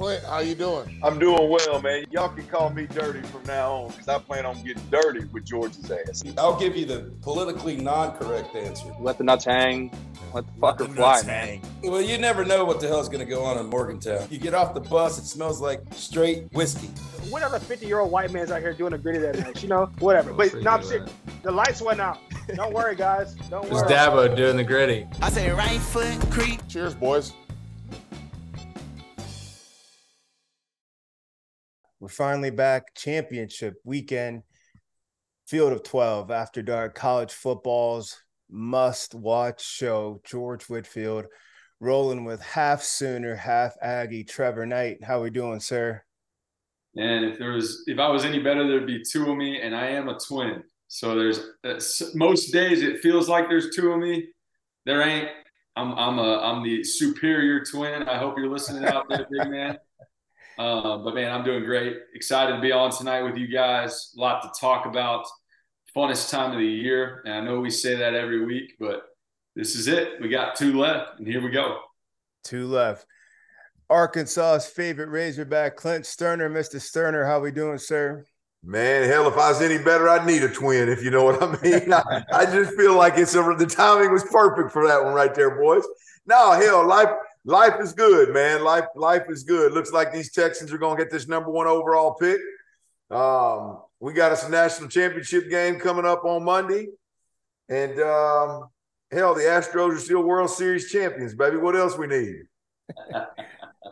Clint, how you doing? I'm doing well, man. Y'all can call me dirty from now on because I plan on getting dirty with George's ass. I'll give you the politically non-correct answer. Let the nuts hang. Let the fucker the fly, man. Hang. Well, you never know what the hell's going to go on in Morgantown. You get off the bus, it smells like straight whiskey. Whatever 50 year old white man's out here doing a Griddy that night, you know, whatever. But no, I'm serious. The lights went out. Don't worry, guys. Don't worry. It's Dabo doing the Griddy. I say right foot creep. Cheers, boys. We're finally back. Championship weekend, Field of 12, After Dark, college football's must watch show. George Whitfield rolling with half Sooner, half Aggie, Trevor Knight. How are we doing, sir? And if there was, if I was any better, there'd be two of me, and I am a twin. So there's uh, most days it feels like there's two of me. There ain't. I'm I'm a I'm the superior twin. I hope you're listening out there, big man. Uh, but man, I'm doing great. Excited to be on tonight with you guys. A lot to talk about. Funnest time of the year. And I know we say that every week, but this is it. We got two left, and here we go. Two left. Arkansas's favorite Razorback, Clint Stoerner. Mr. Stoerner, how we doing, sir? Man, hell, if I was any better, I'd need a twin, if you know what I mean. I, I, just feel like it's a, the timing was perfect for that one right there, boys. No, hell, life life is good, man. Life life is good. Looks like these Texans are going to get this number one overall pick. Um, we got us a national championship game coming up on Monday, and um, hell, the Astros are still World Series champions, baby. What else we need?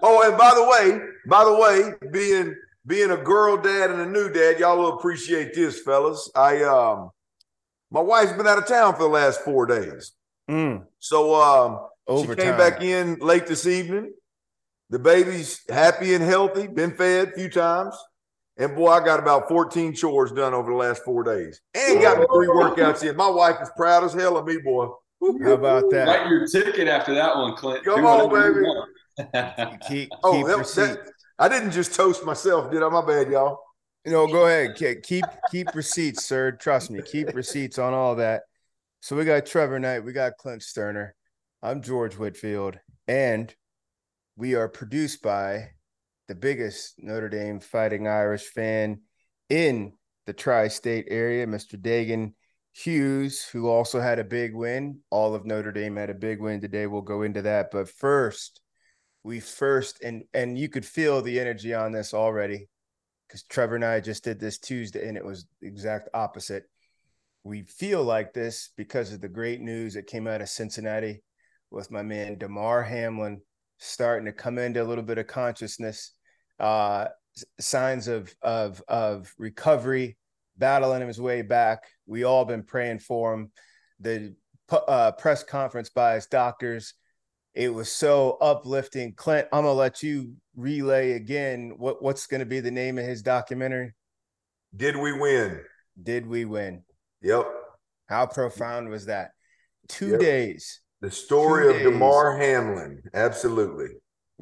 oh, and by the way, by the way, being being a girl dad and a new dad, y'all will appreciate this, fellas. I um, my wife's been out of town for the last four days, mm. so um Overtime. She came back in late this evening. The baby's happy and healthy, been fed a few times. And boy, I got about 14 chores done over the last four days and got me three workouts in. My wife is proud as hell of me, boy. How about that? Write your ticket after that one, Clint. Come on, baby. keep, oh, keep that, that, I didn't just toast myself, did I? My bad, y'all. You know, go ahead. Keep keep receipts, sir. Trust me. Keep receipts on all that. So we got Trevor Knight, we got Clint Stoerner. I'm George Whitfield, and we are produced by the biggest Notre Dame Fighting Irish fan in the tri state area, Mr. Dagan Hughes, who also had a big win. All of Notre Dame had a big win today. We'll go into that. But first, we first, and and you could feel the energy on this already because Trevor and I just did this Tuesday and it was the exact opposite. We feel like this because of the great news that came out of Cincinnati with my man Damar Hamlin starting to come into a little bit of consciousness, uh, signs of of of recovery, battling his way back. We all been praying for him. The uh, press conference by his doctors, it was so uplifting. Clint, I'm gonna let you relay again. What what's gonna be the name of his documentary? Did we win? Did we win? Yep. How profound was that? Two yep. days the story of Damar Hamlin, absolutely.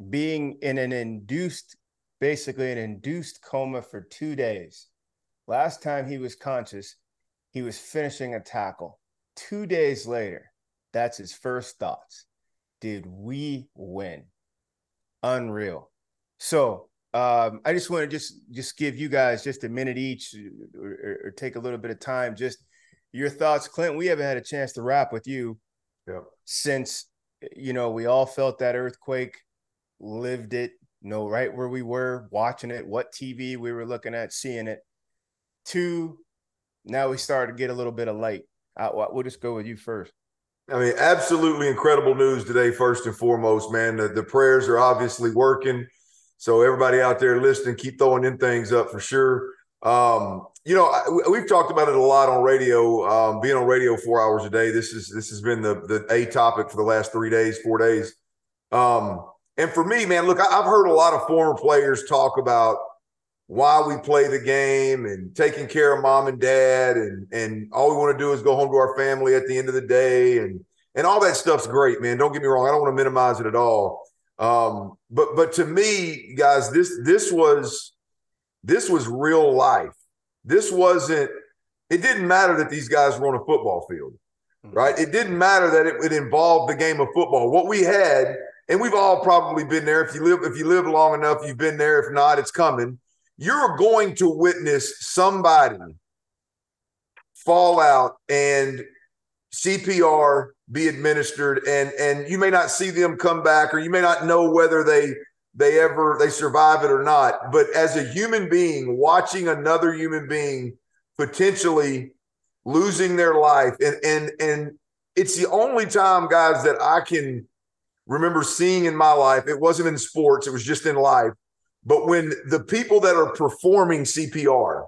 Being in an induced basically an induced coma for two days. Last time he was conscious, he was finishing a tackle. Two days later, that's his first thoughts. Did we win? Unreal. So um, I just want to just just give you guys just a minute each, or, or, or, take a little bit of time. Just your thoughts, Clint. We haven't had a chance to wrap with you yep. since you know we all felt that earthquake, lived it, know right where we were watching it, what TV we were looking at, seeing it. Two, now we started to get a little bit of light. I, we'll just go with you first. I mean, absolutely incredible news today, first and foremost, man. The, the prayers are obviously working. So, everybody out there listening, keep throwing in things up for sure. Um, you know, I, we've talked about it a lot on radio. Um, being on radio four hours a day, this is this has been the the a topic for the last three days, four days. Um, and for me, man, look, I've heard a lot of former players talk about why we play the game and taking care of mom and dad and and all we want to do is go home to our family at the end of the day and and all that stuff's great man don't get me wrong i don't want to minimize it at all um, but but to me guys this this was this was real life. This wasn't it didn't matter that these guys were on a football field mm-hmm. right? It didn't matter that it, it involved the game of football. What we had and we've all probably been there. If you live if you live long enough you've been there. If not it's coming. You're going to witness somebody fall out and CPR be administered and and you may not see them come back or you may not know whether they they ever they survive it or not but as a human being watching another human being potentially losing their life and and and it's the only time guys that I can remember seeing in my life it wasn't in sports it was just in life but when the people that are performing CPR,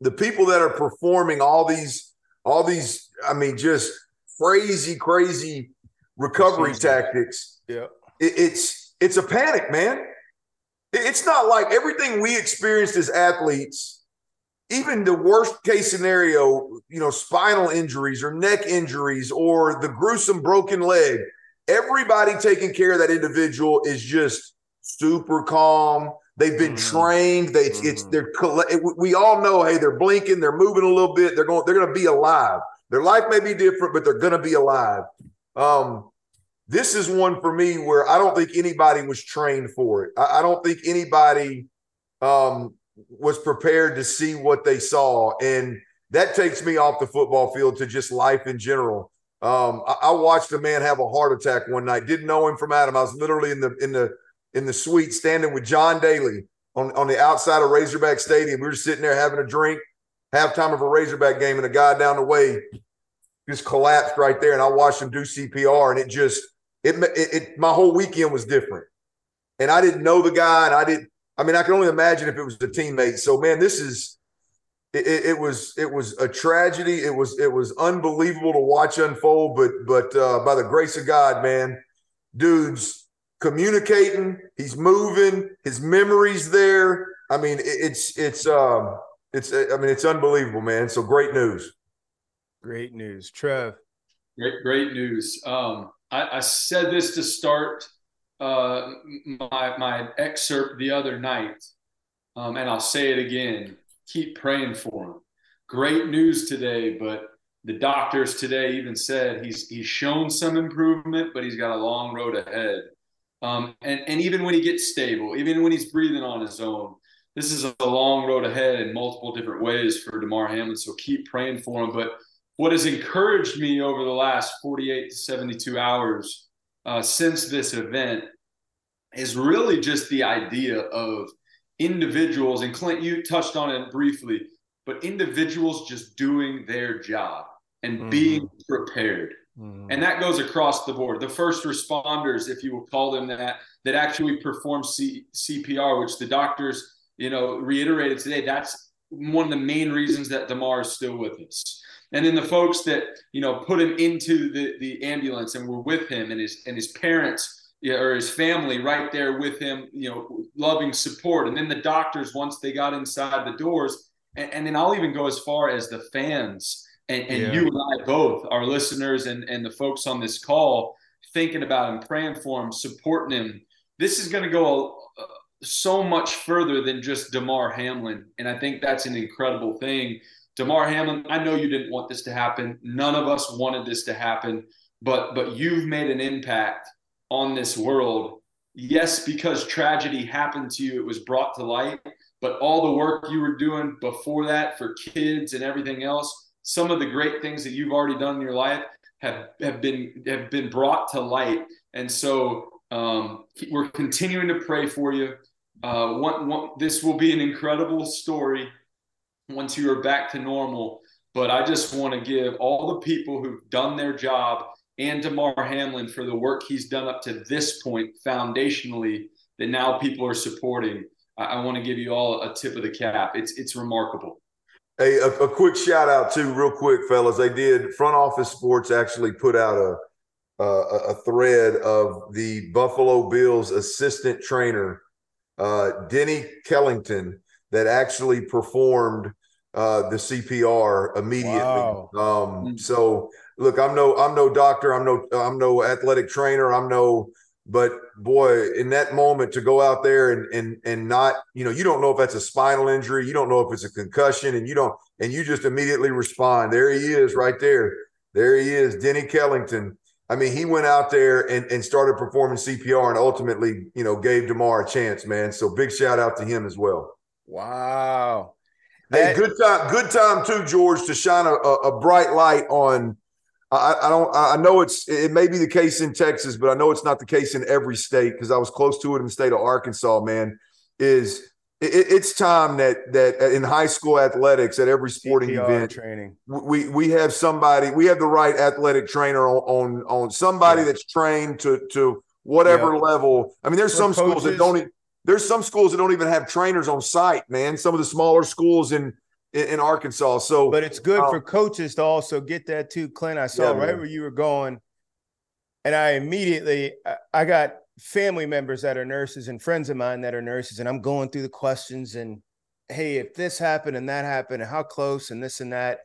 the people that are performing all these, all these, I mean, just crazy, crazy recovery tactics. Yeah. It, it's it's a panic, man. it's not like everything we experienced as athletes, even the worst case scenario, you know, spinal injuries or neck injuries or the gruesome broken leg. Everybody taking care of that individual is just super calm. They've been mm-hmm. trained. They, it's, mm-hmm. it's they're we all know. Hey, they're blinking. They're moving a little bit. They're going. They're going to be alive. Their life may be different, but they're going to be alive. Um, this is one for me where I don't think anybody was trained for it. I, I don't think anybody um, was prepared to see what they saw, and that takes me off the football field to just life in general. Um, I, I watched a man have a heart attack one night. Didn't know him from Adam. I was literally in the in the in the suite standing with John Daly on, on the outside of Razorback Stadium. We were sitting there having a drink, halftime of a Razorback game, and a guy down the way just collapsed right there. And I watched him do CPR, and it just it, it, it my whole weekend was different. And I didn't know the guy, and I didn't. I mean, I can only imagine if it was a teammate. So, man, this is it, it, was it was a tragedy. It was it was unbelievable to watch unfold. But but uh, by the grace of God, man, dudes communicating, he's moving, his memory's there. I mean, it's it's um it's I mean it's unbelievable, man. So great news. Great news, Trev. Great, great news. Um, I, I said this to start uh, my my excerpt the other night, um, and I'll say it again. Keep praying for him. Great news today, but the doctors today even said he's he's shown some improvement, but he's got a long road ahead. Um, and, and even when he gets stable, even when he's breathing on his own, this is a long road ahead in multiple different ways for Damar Hamlin. So keep praying for him. But what has encouraged me over the last 48 to 72 hours uh, since this event is really just the idea of individuals, and Clint, you touched on it briefly, but individuals just doing their job and mm-hmm. being prepared. Mm. And that goes across the board. The first responders, if you will call them that, that actually perform C- CPR, which the doctors, you know, reiterated today, that's one of the main reasons that Damar is still with us. And then the folks that, you know, put him into the, the ambulance and were with him and his and his parents or his family right there with him, you know, loving support. And then the doctors, once they got inside the doors, and, and then I'll even go as far as the fans and, and yeah. you and I both, our listeners and, and the folks on this call, thinking about him, praying for him, supporting him. This is going to go uh, so much further than just Damar Hamlin. And I think that's an incredible thing. Damar Hamlin, I know you didn't want this to happen. None of us wanted this to happen, but but you've made an impact on this world. Yes, because tragedy happened to you, it was brought to light, but all the work you were doing before that for kids and everything else, some of the great things that you've already done in your life have have been have been brought to light. And so um, we're continuing to pray for you. Uh, one, one, this will be an incredible story once you are back to normal. But I just want to give all the people who've done their job and Damar Hamlin for the work he's done up to this point foundationally that now people are supporting. I, I want to give you all a tip of the cap. It's it's remarkable. Hey, a, a, quick shout out too, real quick, fellas. They did Front Office Sports actually put out a a, a thread of the Buffalo Bills assistant trainer, uh, Denny Kellington, that actually performed uh, the CPR immediately. Wow. Um, hmm. so look, I'm no I'm no doctor, I'm no I'm no athletic trainer, I'm no but boy, in that moment to go out there and and and not, you know, you don't know if that's a spinal injury, you don't know if it's a concussion, and you don't, and you just immediately respond. There he is, right there. There he is, Denny Kellington. I mean, he went out there and, and started performing CPR and ultimately, you know, gave Damar a chance, man. So big shout out to him as well. Wow. Hey, good time, good time too, George, to shine a, a bright light on I, I, don't. I know it's. It may be the case in Texas, but I know it's not the case in every state because I was close to it in the state of Arkansas. Man, is it, it's time that that uh, in high school athletics at every sporting CPR event training we we have somebody we have the right athletic trainer on on, on somebody yeah. that's trained to to whatever level. I mean, there's some coaches, schools that don't. There's some schools that don't even have trainers on site. Man, some of the smaller schools in in, in Arkansas. So, but it's good um, for coaches to also get that too, Clint. I saw yeah, right man. where you were going, and I immediately I got family members that are nurses and friends of mine that are nurses, and I'm going through the questions and hey, if this happened and that happened, and how close and this and that,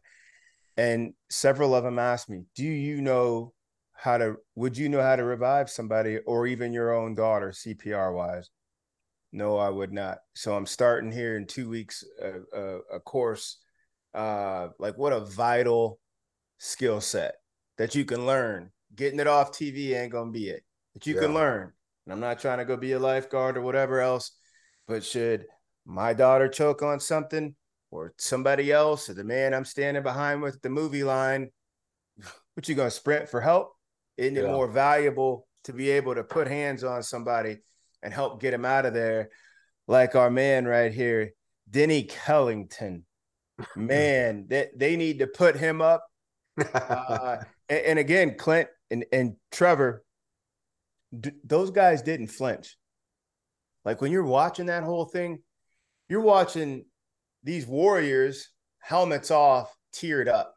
and several of them asked me, "Do you know how to? Would you know how to revive somebody or even your own daughter CPR wise?" No, I would not. So I'm starting here in two weeks a, a, a course. Uh, like what a vital skill set that you can learn. Getting it off TV ain't gonna be it, but you yeah. can learn. And I'm not trying to go be a lifeguard or whatever else, but should my daughter choke on something or somebody else or the man I'm standing behind with the movie line, what you gonna sprint for help? Isn't yeah. it more valuable to be able to put hands on somebody and help get him out of there, like our man right here, Denny Kellington. Man, they, they need to put him up. Uh, and, and, again, Clint and, and Trevor, d- those guys didn't flinch. Like when you're watching that whole thing, you're watching these warriors, helmets off, teared up,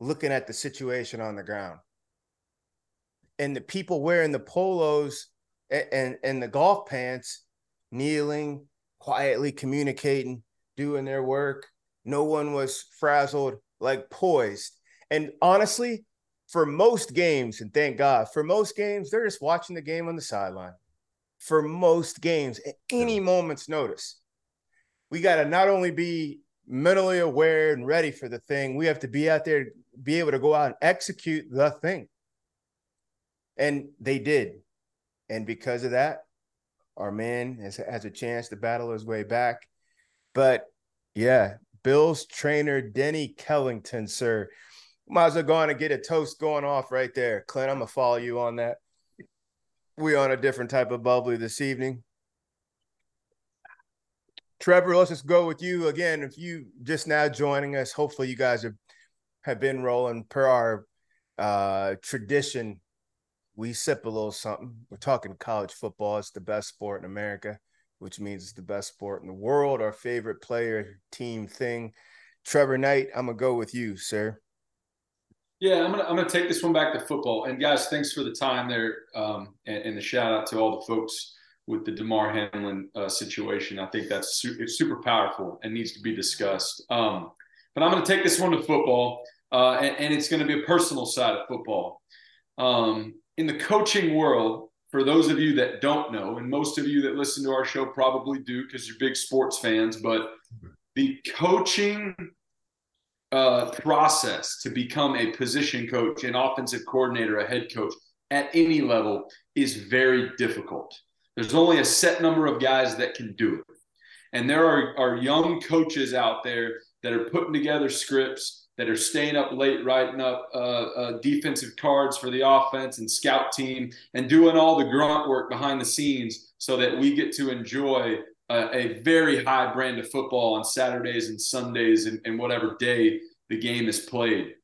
looking at the situation on the ground. And the people wearing the polos and and the golf pants, kneeling, quietly communicating, doing their work. No one was frazzled, like poised. And honestly, for most games, and thank God, for most games, they're just watching the game on the sideline. For most games, at any moment's notice, we got to not only be mentally aware and ready for the thing, we have to be out there, be able to go out and execute the thing. And they did. And because of that, our man has, has a chance to battle his way back. But yeah, Bills trainer Denny Kellington, sir. Might as well go on and get a toast going off right there. Clint, I'm gonna follow you on that. We on a different type of bubbly this evening. Trevor, let's just go with you again. If you just now joining us, hopefully you guys have, have been rolling per our uh, tradition we sip a little something. We're talking college football. It's the best sport in America, which means it's the best sport in the world. Our favorite player, team, thing. Trevor Knight, I'm gonna go with you, sir. Yeah, I'm gonna I'm gonna take this one back to football. And guys, thanks for the time there, um, and, and, the shout out to all the folks with the Damar Hamlin uh, situation. I think that's su- it's super powerful and needs to be discussed. Um, but I'm gonna take this one to football, uh, and, and, it's gonna be a personal side of football. Um, in the coaching world, for those of you that don't know, and most of you that listen to our show probably do because you're big sports fans, but the coaching uh, process to become a position coach, an offensive coordinator, a head coach at any level is very difficult. There's only a set number of guys that can do it. And there are, are young coaches out there that are putting together scripts, that are staying up late writing up uh, uh, defensive cards for the offense and scout team and doing all the grunt work behind the scenes so that we get to enjoy a, a very high brand of football on Saturdays and Sundays and, and whatever day the game is played.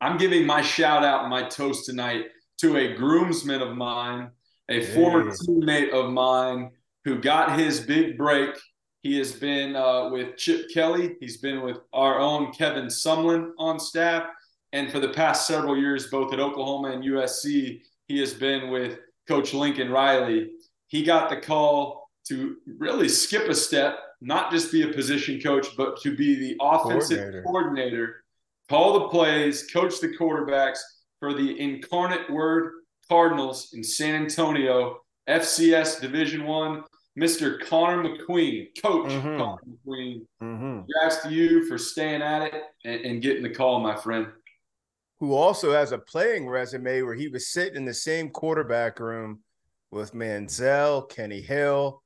I'm giving my shout out and my toast tonight to a groomsman of mine, a former teammate of mine who got his big break he has been uh, with Chip Kelly. He's been with our own Kevin Sumlin on staff. And for the past several years, both at Oklahoma and USC, he has been with Coach Lincoln Riley. He got the call to really skip a step, not just be a position coach, but to be the offensive coordinator, coordinator call the plays, coach the quarterbacks for the incarnate word Cardinals in San Antonio, FCS Division One. Mr. Connor McQueen, Coach mm-hmm. Connor McQueen. Mm-hmm. Congrats to you for staying at it and, and, getting the call, my friend. Who also has a playing resume where he was sitting in the same quarterback room with Manziel, Kenny Hill.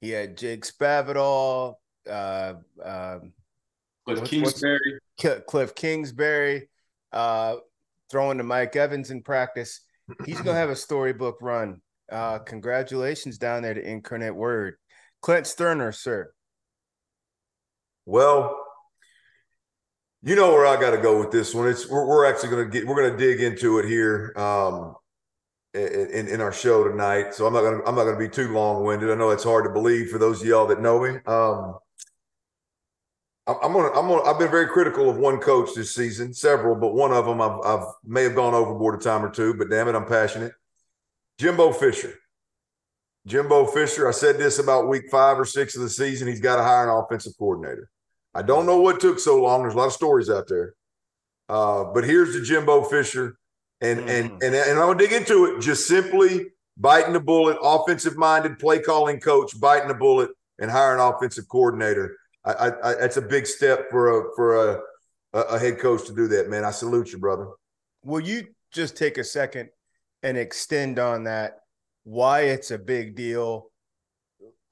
He had Jake Spavital, uh, uh, Cliff Kingsbury, Cliff Kingsbury, uh, throwing to Mike Evans in practice. He's gonna have a storybook run uh, congratulations down there to Incarnate Word. Clint Stoerner, sir. Well, you know where I got to go with this one. It's we're, we're actually going to get we're going to dig into it here um, in, in our show tonight. So I'm not going to I'm not going to be too long winded. I know it's hard to believe for those of y'all that know me. Um, I'm gonna I'm gonna I've been very critical of one coach this season, several, but one of them I've, I've may have gone overboard a time or two. But damn it, I'm passionate. Jimbo Fisher. Jimbo Fisher, I said this about week five or six of the season. He's got to hire an offensive coordinator. I don't know what took so long. There's a lot of stories out there. Uh, but here's the Jimbo Fisher. And, mm-hmm. and, and, and I'm to dig into it just simply biting the bullet, offensive minded play calling coach, biting the bullet and hire an offensive coordinator. I, I, I, that's a big step for a, for a, a head coach to do that, man. I salute you, brother. Will you just take a second and extend on that why it's a big deal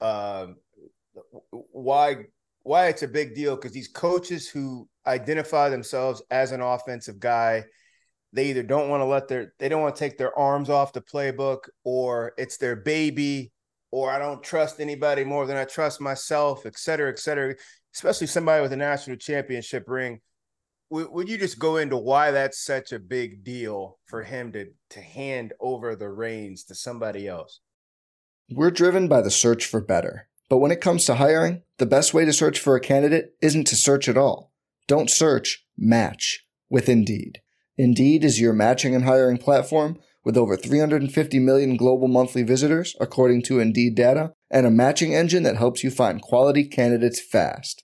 um, why why it's a big deal because these coaches who identify themselves as an offensive guy they either don't want to let their they don't want to take their arms off the playbook or it's their baby or i don't trust anybody more than i trust myself et cetera et cetera especially somebody with a national championship ring would you just go into why that's such a big deal for him to to hand over the reins to somebody else? We're driven by the search for better. But when it comes to hiring, the best way to search for a candidate isn't to search at all. Don't search, match with Indeed. Indeed is your matching and hiring platform with over 350 million global monthly visitors, according to Indeed data, and a matching engine that helps you find quality candidates fast.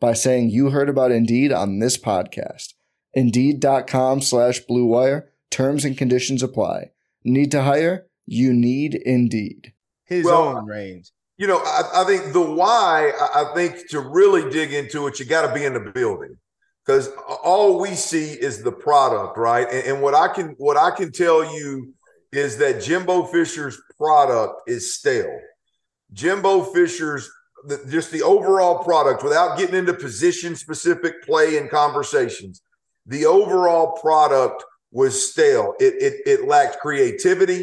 by saying you heard about Indeed on this podcast. Indeed.com slash Blue Wire. Terms and conditions apply. Need to hire? You need Indeed. His well, own range. You know, I, I, think the why, I think to really dig into it, you got to be in the building because all we see is the product, right? And, and what I can what I can tell you is that Jimbo Fisher's product is stale. Jimbo Fisher's the, just the overall product without getting into position specific play and conversations. The overall product was stale. It it, it lacked creativity.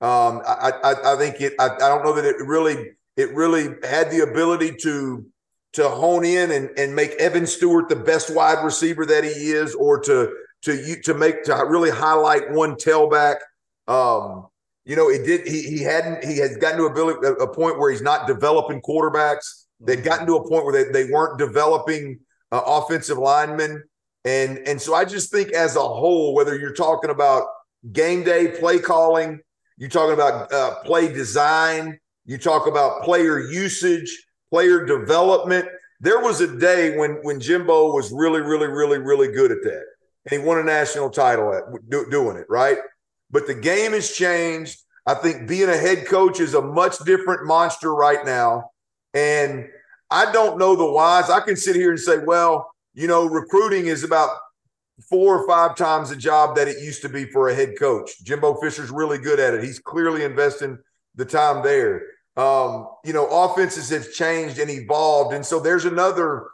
Um, I, I, I think it I, I don't know that it really it really had the ability to to hone in and, and make Evan Stewart the best wide receiver that he is, or to to you to make to really highlight one tailback. Um, You know, it did. He he hadn't. He has gotten to ability a, a point where he's not developing quarterbacks. They'd gotten to a point where they, they weren't developing uh, offensive linemen, and and so I just think as a whole, whether you're talking about game day play calling, you're talking about uh, play design, you talk about player usage, player development. There was a day when when Jimbo was really, really, really, really good at that, and he won a national title at do, doing it right. But the game has changed. I think being a head coach is a much different monster right now. And I don't know the whys. I can sit here and say, well, you know, recruiting is about four or five times the job that it used to be for a head coach. Jimbo Fisher's really good at it. He's clearly investing the time there. Um, you know, offenses have changed and evolved. And so there's another,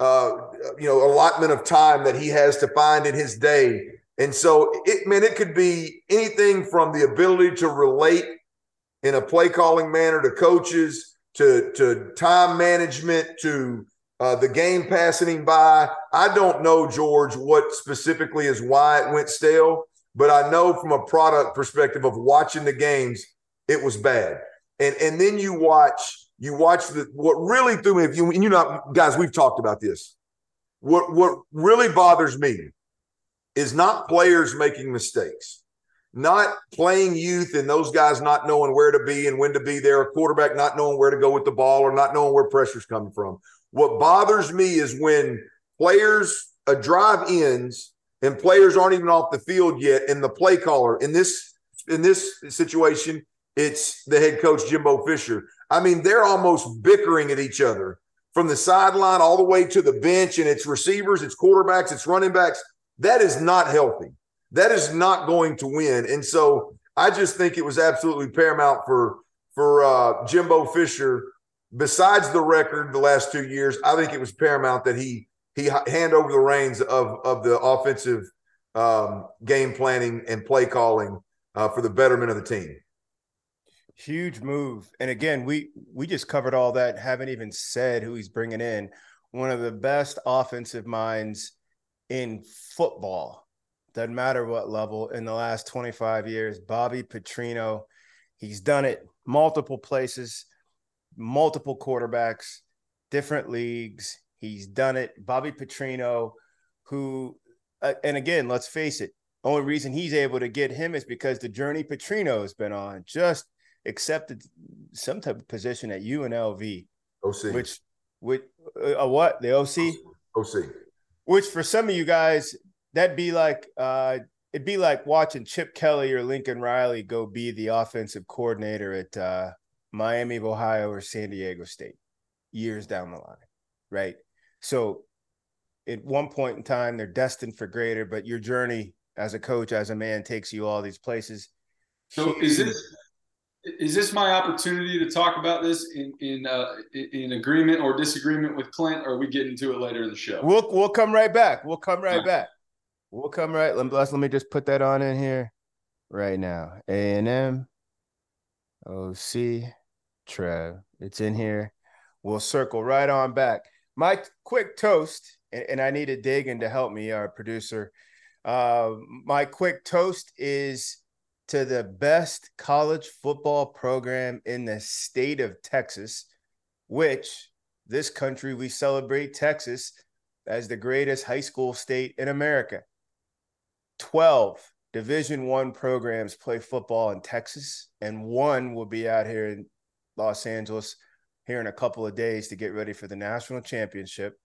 uh, you know, allotment of time that he has to find in his day and so it man, it could be anything from the ability to relate in a play calling manner to coaches, to to time management, to uh, the game passing by. I don't know, George, what specifically is why it went stale, but I know from a product perspective of watching the games, it was bad. And and then you watch you watch the what really threw me. If you and you know, guys, we've talked about this. What what really bothers me is not players making mistakes, not playing youth and those guys not knowing where to be and when to be there, a quarterback not knowing where to go with the ball or not knowing where pressure's coming from. What bothers me is when players, a drive ends and players aren't even off the field yet, and the play caller in this in this situation, it's the head coach Jimbo Fisher. I mean, they're almost bickering at each other from the sideline all the way to the bench, and it's receivers, it's quarterbacks, it's running backs. That is not healthy. That is not going to win. And so I just think it was absolutely paramount for for uh, Jimbo Fisher. Besides the record the last two years, I think it was paramount that he he hand over the reins of of the offensive um, game planning and play calling uh, for the betterment of the team. Huge move, and again, we we just covered all that. Haven't even said who he's bringing in. One of the best offensive minds in football, doesn't matter what level, in the last 25 years. Bobby Petrino, he's done it multiple places, multiple quarterbacks, different leagues. He's done it. Bobby Petrino, who, uh, and again, let's face it, only reason he's able to get him is because the journey Petrino has been on, just accepted some type of position at UNLV. OC. Which, which, uh, what? The OC? OC. Which for some of you guys, that'd be like uh it'd be like watching Chip Kelly or Lincoln Riley go be the offensive coordinator at uh, Miami of Ohio or San Diego State years down the line, right? So at one point in time, they're destined for greater, but your journey as a coach, as a man, takes you all these places. So is this is this my opportunity to talk about this in in uh, in agreement or disagreement with Clint, or are we get into it later in the show? We'll we'll come right back. We'll come right, right. back. We'll come right. Let me let me just put that on in here right now. A and M, OC, Trev. It's in here. We'll circle right on back. My quick toast, and, and I needed Dagan to help me, our producer. Uh, my quick toast is to the best college football program in the state of Texas, which this country we celebrate Texas as the greatest high school state in America. 12 division 1 programs play football in Texas and one will be out here in Los Angeles here in a couple of days to get ready for the national championship.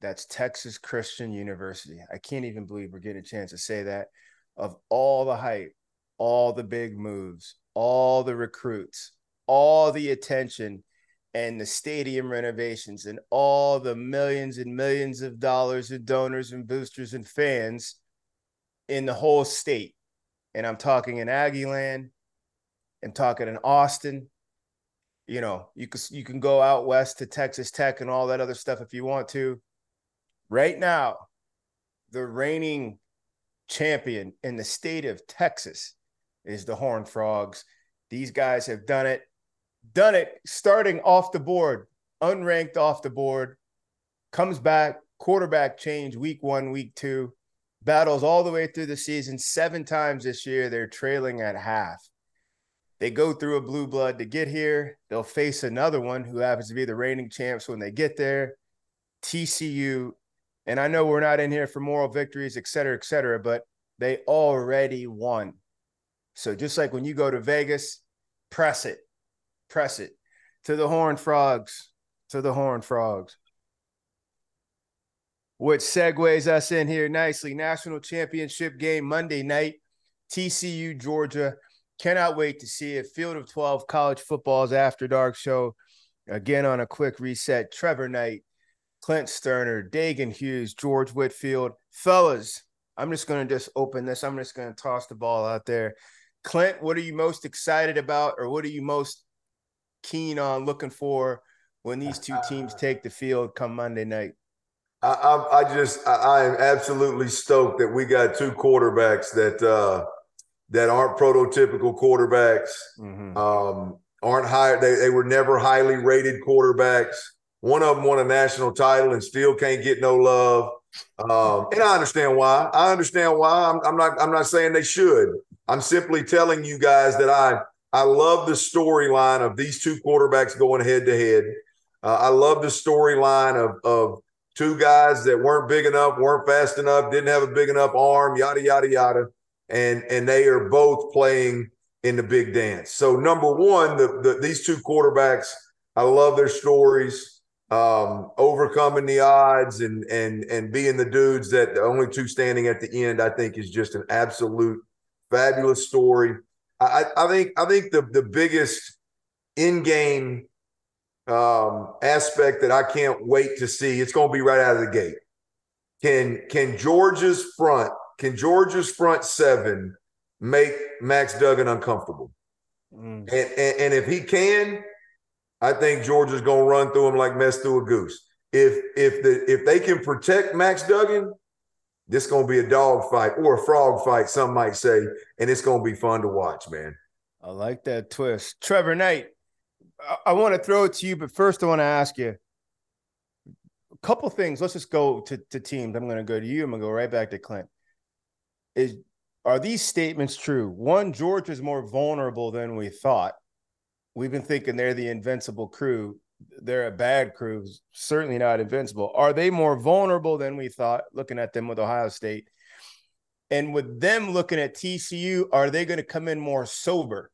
That's Texas Christian University. I can't even believe we're getting a chance to say that of all the hype, all the big moves, all the recruits, all the attention, and the stadium renovations, and all the millions and millions of dollars of donors and boosters and fans in the whole state. And I'm talking in Aggieland, I'm talking in Austin. You know, you can you can go out west to Texas Tech and all that other stuff if you want to. Right now, the reigning champion in the state of Texas is the Horned Frogs. These guys have done it, done it starting off the board, unranked off the board, comes back, quarterback change week one, week two, battles all the way through the season. Seven times this year, they're trailing at half. They go through a blue blood to get here. They'll face another one who happens to be the reigning champs when they get there. TCU. And I know we're not in here for moral victories, et cetera, et cetera, but they already won. So just like when you go to Vegas, press it, press it to the Horn Frogs, to the Horn Frogs. Which segues us in here nicely. National championship game Monday night, TCU, Georgia. Cannot wait to see it. Field of 12 college football's after dark show. Again on a quick reset. Trevor Knight, Clint Stoerner, Dagan Hughes, George Whitfield. Fellas, I'm just going to just open this. I'm just going to toss the ball out there. Clint, what are you most excited about, or what are you most keen on looking for when these two teams take the field come Monday night? I, I, I just I, I, am absolutely stoked that we got two quarterbacks that uh, that aren't prototypical quarterbacks, mm-hmm. um, aren't high. They, they were never highly rated quarterbacks. One of them won a national title and still can't get no love. Um, and I understand why. I understand why. I'm, I'm, not. I'm not saying they should. I'm simply telling you guys that I I love the storyline of these two quarterbacks going head to head. Uh, I love the storyline of of two guys that weren't big enough, weren't fast enough, didn't have a big enough arm, yada yada yada, and and they are both playing in the big dance. So number one, the, the these two quarterbacks, I love their stories um, overcoming the odds and and and being the dudes that the only two standing at the end, I think is just an absolute fabulous story. I, I think I think the the biggest in game um, aspect that I can't wait to see it's going to be right out of the gate. Can can Georgia's front can Georgia's front seven make Max Duggan uncomfortable? Mm. And, and and if he can, I think Georgia's going to run through him like mess through a goose. If if the if they can protect Max Duggan, this going to be a dog fight or a frog fight, some might say, and it's going to be fun to watch, man. I like that twist, Trevor Knight. I, I want to throw it to you, but first I want to ask you a couple things. Let's just go to, to teams. I'm going to go to you. I'm going to go right back to Clint. Is are these statements true? One, Georgia is more vulnerable than we thought we've been thinking they're the invincible crew. They're a bad crew, certainly not invincible. Are they more vulnerable than we thought looking at them with Ohio State? And with them looking at TCU, are they going to come in more sober?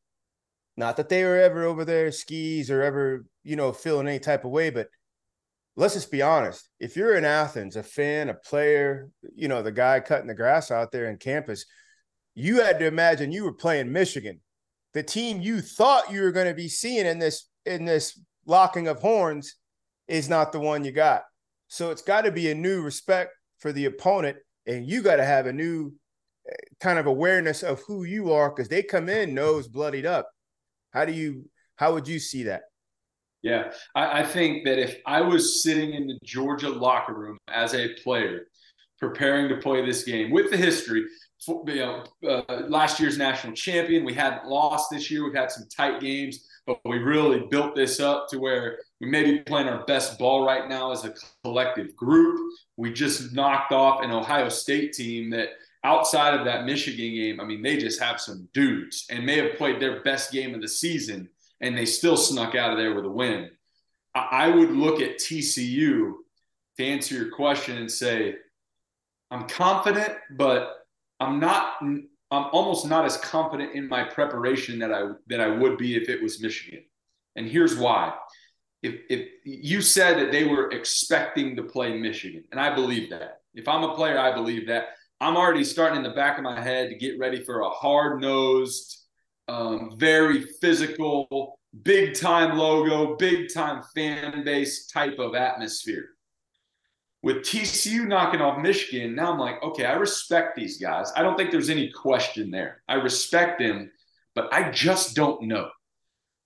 Not that they were ever over their skis or ever, you know, feeling any type of way, but let's just be honest. If you're in Athens, a fan, a player, you know, the guy cutting the grass out there in campus, you had to imagine you were playing Michigan the team you thought you were going to be seeing in this in this locking of horns is not the one you got. So it's got to be a new respect for the opponent, and you got to have a new eh, kind of awareness of who you are because they come in nose bloodied up. How do you? How would you see that? Yeah, I, I think that if I was sitting in the Georgia locker room as a player, preparing to play this game with the history, you know, uh, last year's national champion. We hadn't lost this year. We've had some tight games, but we really built this up to where we may be playing our best ball right now as a collective group. We just knocked off an Ohio State team that outside of that Michigan game, I mean, they just have some dudes and may have played their best game of the season and they still snuck out of there with a win. I would look at TCU to answer your question and say, I'm confident, but I'm not I'm almost not as confident in my preparation that I that I would be if it was Michigan. And here's why. If, if you said that they were expecting to play Michigan, and I believe that. If I'm a player, I believe that. I'm already starting in the back of my head to get ready for a hard nosed, um, very physical, big time logo, big time fan base type of atmosphere. With TCU knocking off Michigan, now I'm like, okay, I respect these guys. I don't think there's any question there. I respect them, but I just don't know.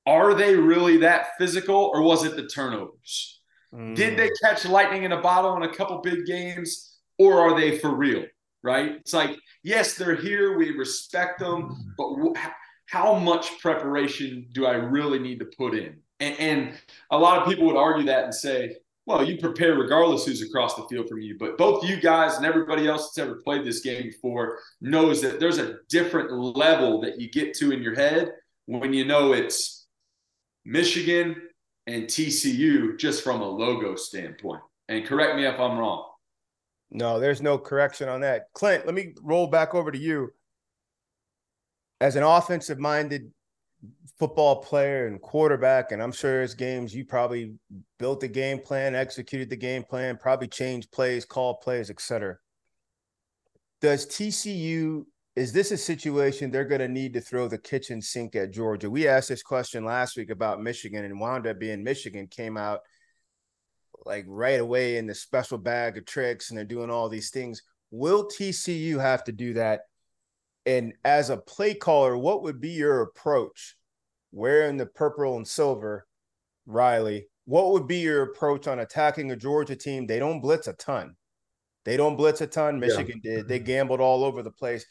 Are they really that physical or was it the turnovers? Mm. Did they catch lightning in a bottle in a couple big games or are they for real? Right? It's like, yes, they're here. We respect them, but how much preparation do I really need to put in? And, and a lot of people would argue that and say, well, you prepare regardless who's across the field from you. But both you guys and everybody else that's ever played this game before knows that there's a different level that you get to in your head when you know it's Michigan and TCU just from a logo standpoint. And correct me if I'm wrong. No, there's no correction on that. Clint, let me roll back over to you. As an offensive minded football player and quarterback, and I'm sure there's games you probably built the game plan, executed the game plan, probably changed plays, called plays, etc. Does TCU is this a situation they're going to need to throw the kitchen sink at Georgia? We asked this question last week about Michigan, and wound up being Michigan came out like right away in the special bag of tricks, and they're doing all these things. Will TCU have to do that? And as a play caller, what would be your approach wearing the purple and silver, Riley, what would be your approach on attacking a Georgia team? They don't blitz a ton. They don't blitz a ton. Michigan yeah. did. They mm-hmm. gambled all over the place,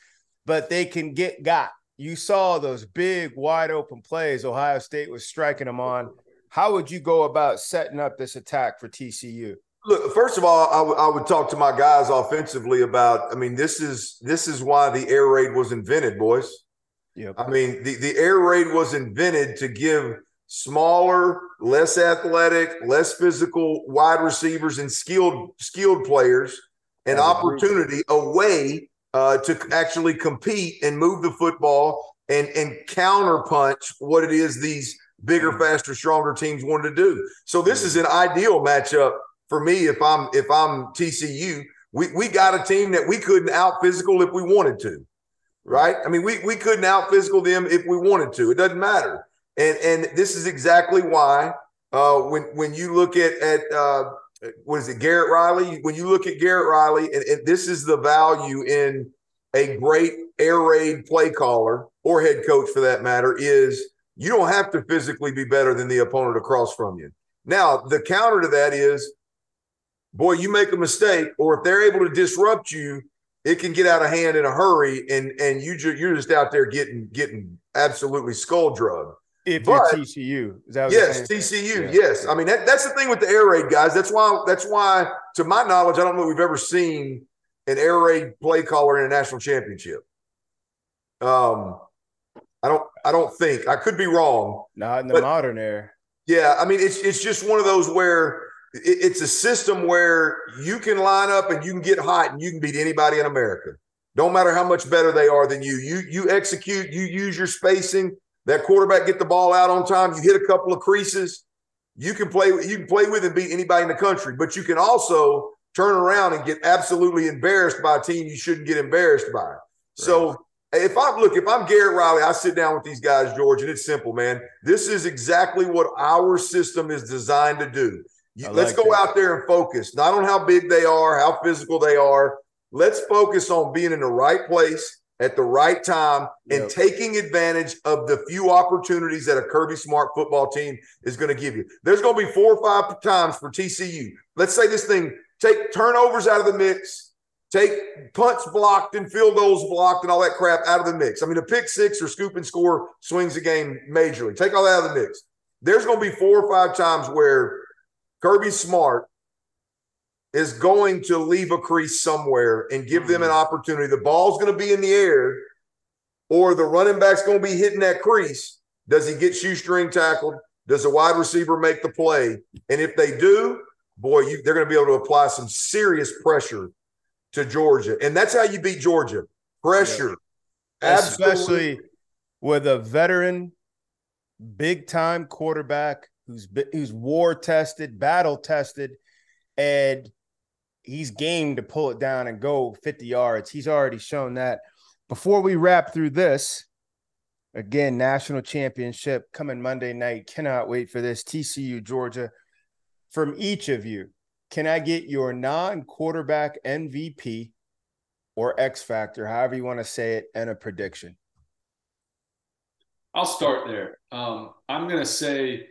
but they can get got. You saw those big, wide open plays Ohio State was striking them on. How would you go about setting up this attack for TCU? Look, first of all, I, w- I would talk to my guys offensively about. I mean, this is this is why the air raid was invented, boys. Yep. I mean, the, the air raid was invented to give smaller, less athletic, less physical wide receivers and skilled skilled players an opportunity, a way uh, to actually compete and move the football and and counterpunch what it is these bigger, mm. faster, stronger teams wanted to do. So this is an ideal matchup for me if I'm if I'm TCU. We we got a team that we couldn't out physical if we wanted to right? I mean, we we couldn't out physical them if we wanted to. It doesn't matter. And and this is exactly why uh, when when you look at at uh, what is it, Garrett Riley? When you look at Garrett Riley, and, and this is the value in a great air raid play caller or head coach for that matter is you don't have to physically be better than the opponent across from you. Now, the counter to that is, boy, you make a mistake, or if they're able to disrupt you, it can get out of hand in a hurry, and and you ju- you're just out there getting getting absolutely skull drug. If but, you're TCU, yes, TCU, yeah. yes. I mean that, that's the thing with the air raid guys. That's why that's why, to my knowledge, I don't know we've ever seen an air raid play caller in a national championship. Um, I don't I don't think I could be wrong. Not in the modern era. Yeah, I mean it's it's just one of those where it's a system where you can line up and you can get hot and you can beat anybody in America. Don't matter how much better they are than you. You you execute, you use your spacing. That quarterback get the ball out on time. You hit a couple of creases. You can play. You can play with and beat anybody in the country. But you can also turn around and get absolutely embarrassed by a team you shouldn't get embarrassed by. Right. So if I'm look, if I'm Garrett Riley, I sit down with these guys, George, and it's simple, man. This is exactly what our system is designed to do. Let's go that. out there and focus, not on how big they are, how physical they are. Let's focus on being in the right place at the right time and yep. taking advantage of the few opportunities that a Kirby Smart football team is going to give you. There's going to be four or five times for TCU. Let's say this thing take turnovers out of the mix, take punts blocked and field goals blocked and all that crap out of the mix. I mean, a pick six or scoop and score swings the game majorly. Take all that out of the mix. There's going to be four or five times where Kirby Smart is going to leave a crease somewhere and give them an mm-hmm. opportunity. The ball's going to be in the air, or the running back's going to be hitting that crease. Does he get shoestring tackled? Does a wide receiver make the play? And if they do, boy, you, they're going to be able to apply some serious pressure to Georgia. And that's how you beat Georgia pressure. Yeah. Especially with a veteran, big time quarterback who's who's war tested, battle tested, and he's game to pull it down and go 50 yards. He's already shown that. Before we wrap through this, again, national championship coming Monday night. Cannot wait for this. TCU, Georgia. From each of you, can I get your non quarterback MVP or X Factor, however you want to say it, and a prediction? I'll start there. Um, I'm going to say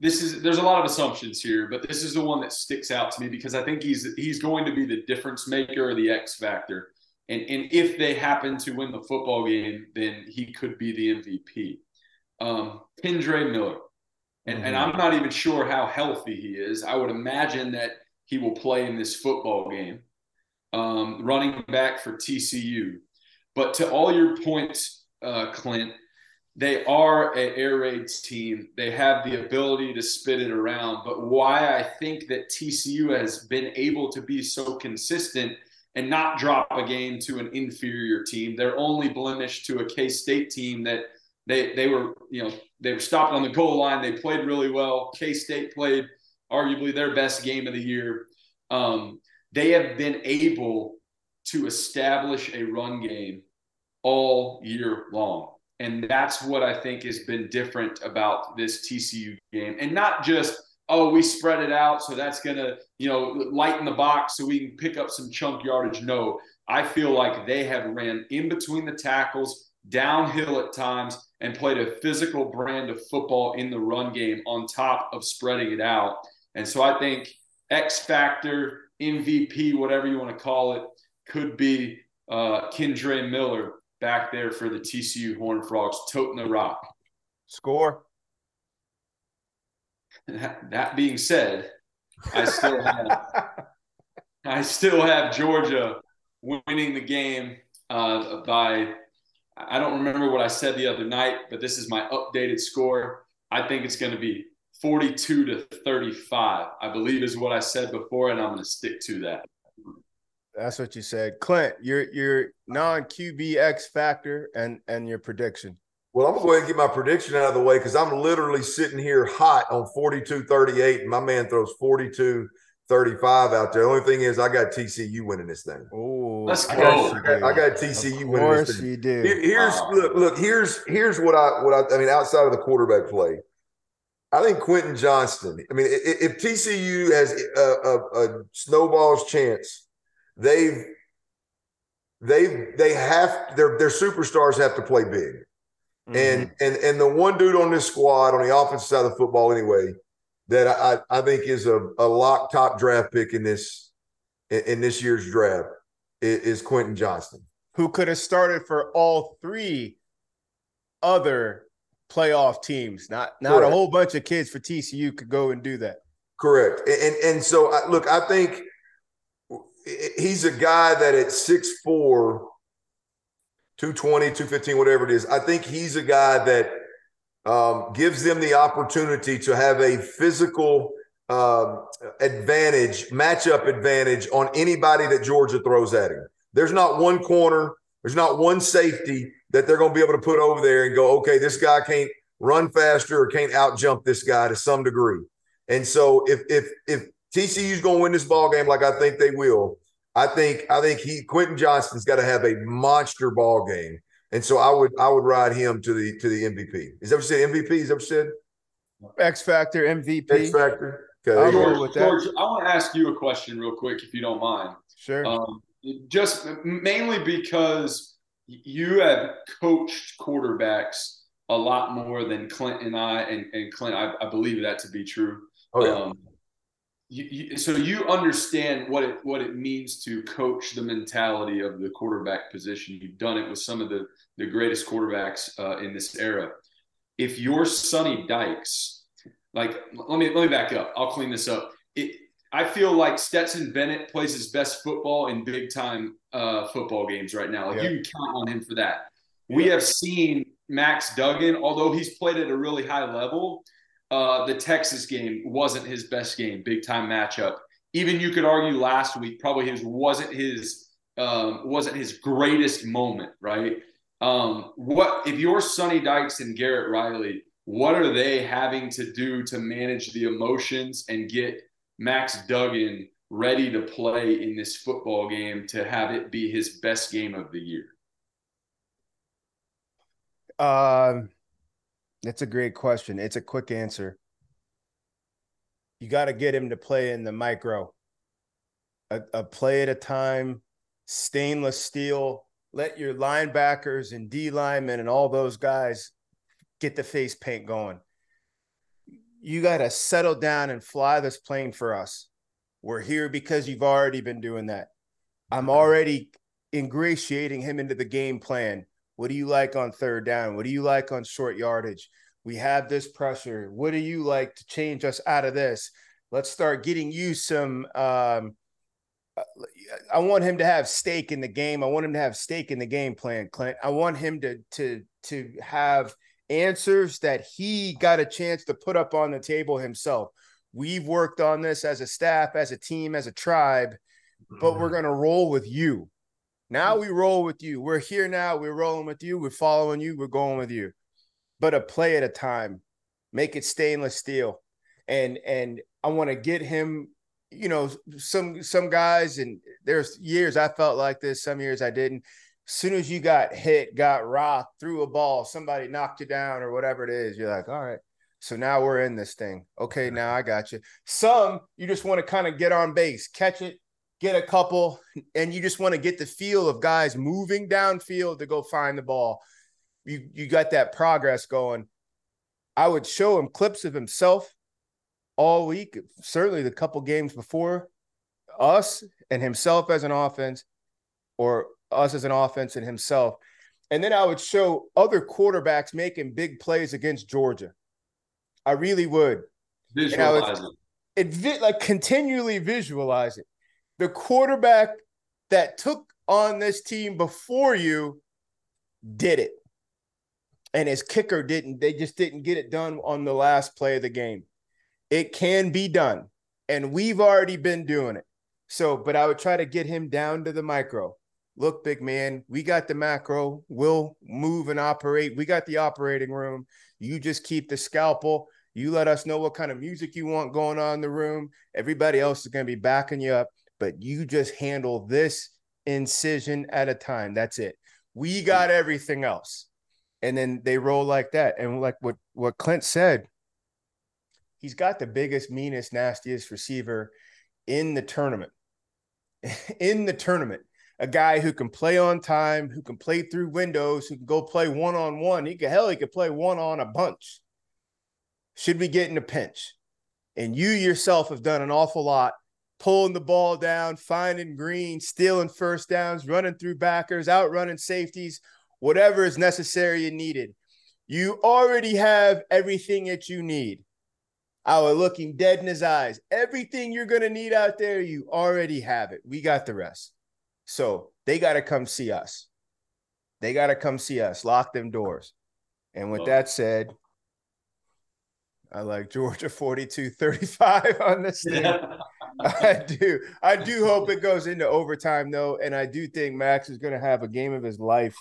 this is there's a lot of assumptions here, but this is the one that sticks out to me because I think he's he's going to be the difference maker or the X factor. And and if they happen to win the football game, then he could be the MVP. Um, Miller. And, mm-hmm. and I'm not even sure how healthy he is. I would imagine that he will play in this football game, um, running back for TCU. But to all your points, uh, Clint, they are an air raid team. They have the ability to spit it around. But why I think that TCU has been able to be so consistent and not drop a game to an inferior team. They're only blemished to a K State team that they they were you know they were stopped on the goal line. They played really well. K State played arguably their best game of the year. Um, they have been able to establish a run game all year long. And that's what I think has been different about this TCU game. And not just, oh, we spread it out, so that's going to, you know, lighten the box so we can pick up some chunk yardage. No, I feel like they have ran in between the tackles, downhill at times, and played a physical brand of football in the run game on top of spreading it out. And so I think X Factor, MVP, whatever you want to call it, could be uh, Kendre Miller back there for the TCU Horned Frogs, toting the rock. Score. That being said, I still have I still have Georgia winning the game uh, by I don't remember what I said the other night, but this is my updated score. I think it's going to be 42 to 35. I believe is what I said before, and I'm going to stick to that. That's what you said, Clint. Your your non QB X factor and and your prediction. Well, I'm gonna go ahead and get my prediction out of the way because I'm literally sitting here hot on 42-38, and my man throws 42 35 out there. The only thing is, I got TCU winning this thing. Oh, let's go. I got, I got, I got TCU winning this thing. you do. here's wow. look, look. Here's here's what I what I, I mean outside of the quarterback play. I think Quentin Johnston. I mean, if, if TCU has a, a, a snowball's chance they've they they have their their superstars have to play big. Mm-hmm. And and and the one dude on this squad on the offensive side of the football anyway that I I think is a, a lock top draft pick in this in, in this year's draft is, is Quentin Johnston. Who could have started for all three other playoff teams. Not not Correct. a whole bunch of kids for TCU could go and do that. Correct. And and, and so I, look, I think he's a guy that at 6'4, 220, 215, whatever it is, I think he's a guy that um, gives them the opportunity to have a physical um, advantage, matchup advantage on anybody that Georgia throws at him. There's not one corner, there's not one safety that they're going to be able to put over there and go, okay, this guy can't run faster or can't out jump this guy to some degree. And so if if if TCU's going to win this ball game like I think they will. I think I think he Quentin Johnston's got to have a monster ball game, and so I would I would ride him to the to the MVP. Is that what you said? MVP? Is that what you said? X Factor MVP. X Factor. Okay. George, with that. George, I want to ask you a question real quick, if you don't mind. Sure. Um, just mainly because you have coached quarterbacks a lot more than Clint and I, and, and Clint, I, I believe that to be true. Oh, yeah. Um, you, you, so you understand what it what it means to coach the mentality of the quarterback position. You've done it with some of the the greatest quarterbacks uh, in this era. If you're Sonny Dykes, like let me let me back up. I'll clean this up. It, I feel like Stetson Bennett plays his best football in big time uh, football games right now. Like yeah. you can count on him for that. Yeah. We have seen Max Duggan, although he's played at a really high level, uh, the Texas game wasn't his best game, big time matchup. Even you could argue last week probably his wasn't his um, wasn't his greatest moment, right? Um, what if you're Sonny Dykes and Garrett Riley? What are they having to do to manage the emotions and get Max Duggan ready to play in this football game to have it be his best game of the year? Um, that's a great question. It's a quick answer. You got to get him to play in the micro, a, a play at a time, stainless steel. Let your linebackers and D linemen and all those guys get the face paint going. You got to settle down and fly this plane for us. We're here because you've already been doing that. I'm already ingratiating him into the game plan. What do you like on third down? What do you like on short yardage? We have this pressure. What do you like to change us out of this? Let's start getting you some. Um, I want him to have stake in the game. I want him to have stake in the game plan, Clint. I want him to to to have answers that he got a chance to put up on the table himself. We've worked on this as a staff, as a team, as a tribe, but we're going to roll with you. Now we roll with you. We're here now. We're rolling with you. We're following you. We're going with you. But a play at a time. Make it stainless steel. And and I want to get him, you know, some some guys and there's years I felt like this, some years I didn't. As soon as you got hit, got rocked, threw a ball, somebody knocked you down or whatever it is, you're like, all right. So now we're in this thing. Okay, now I got you. Some you just want to kind of get on base, catch it, get a couple, and you just want to get the feel of guys moving downfield to go find the ball. You you got that progress going. I would show him clips of himself all week, certainly the couple games before us and himself as an offense, or us as an offense and himself. And then I would show other quarterbacks making big plays against Georgia. I really would. Visualize would, it. It like continually visualize it the quarterback that took on this team before you did it. And his kicker didn't. They just didn't get it done on the last play of the game. It can be done. And we've already been doing it. So, but I would try to get him down to the micro. Look, big man, we got the macro. We'll move and operate. We got the operating room. You just keep the scalpel. You let us know what kind of music you want going on in the room. Everybody else is going to be backing you up but you just handle this incision at a time. That's it. We got everything else. And then they roll like that. And like what, what Clint said, he's got the biggest, meanest, nastiest receiver in the tournament. in the tournament. A guy who can play on time, who can play through windows, who can go play one on one. He can hell, he could play one on a bunch. Should we get in a pinch? And you yourself have done an awful lot pulling the ball down, finding green, stealing first downs, running through backers, outrunning safeties, whatever is necessary and needed. You already have everything that you need. Our looking dead in his eyes. Everything you're going to need out there, you already have it. We got the rest. So they got to come see us. They got to come see us. Lock them doors. And with that said, I like Georgia 42 35 on this thing. Yeah. I do. I do hope it goes into overtime though, and I do think Max is going to have a game of his life.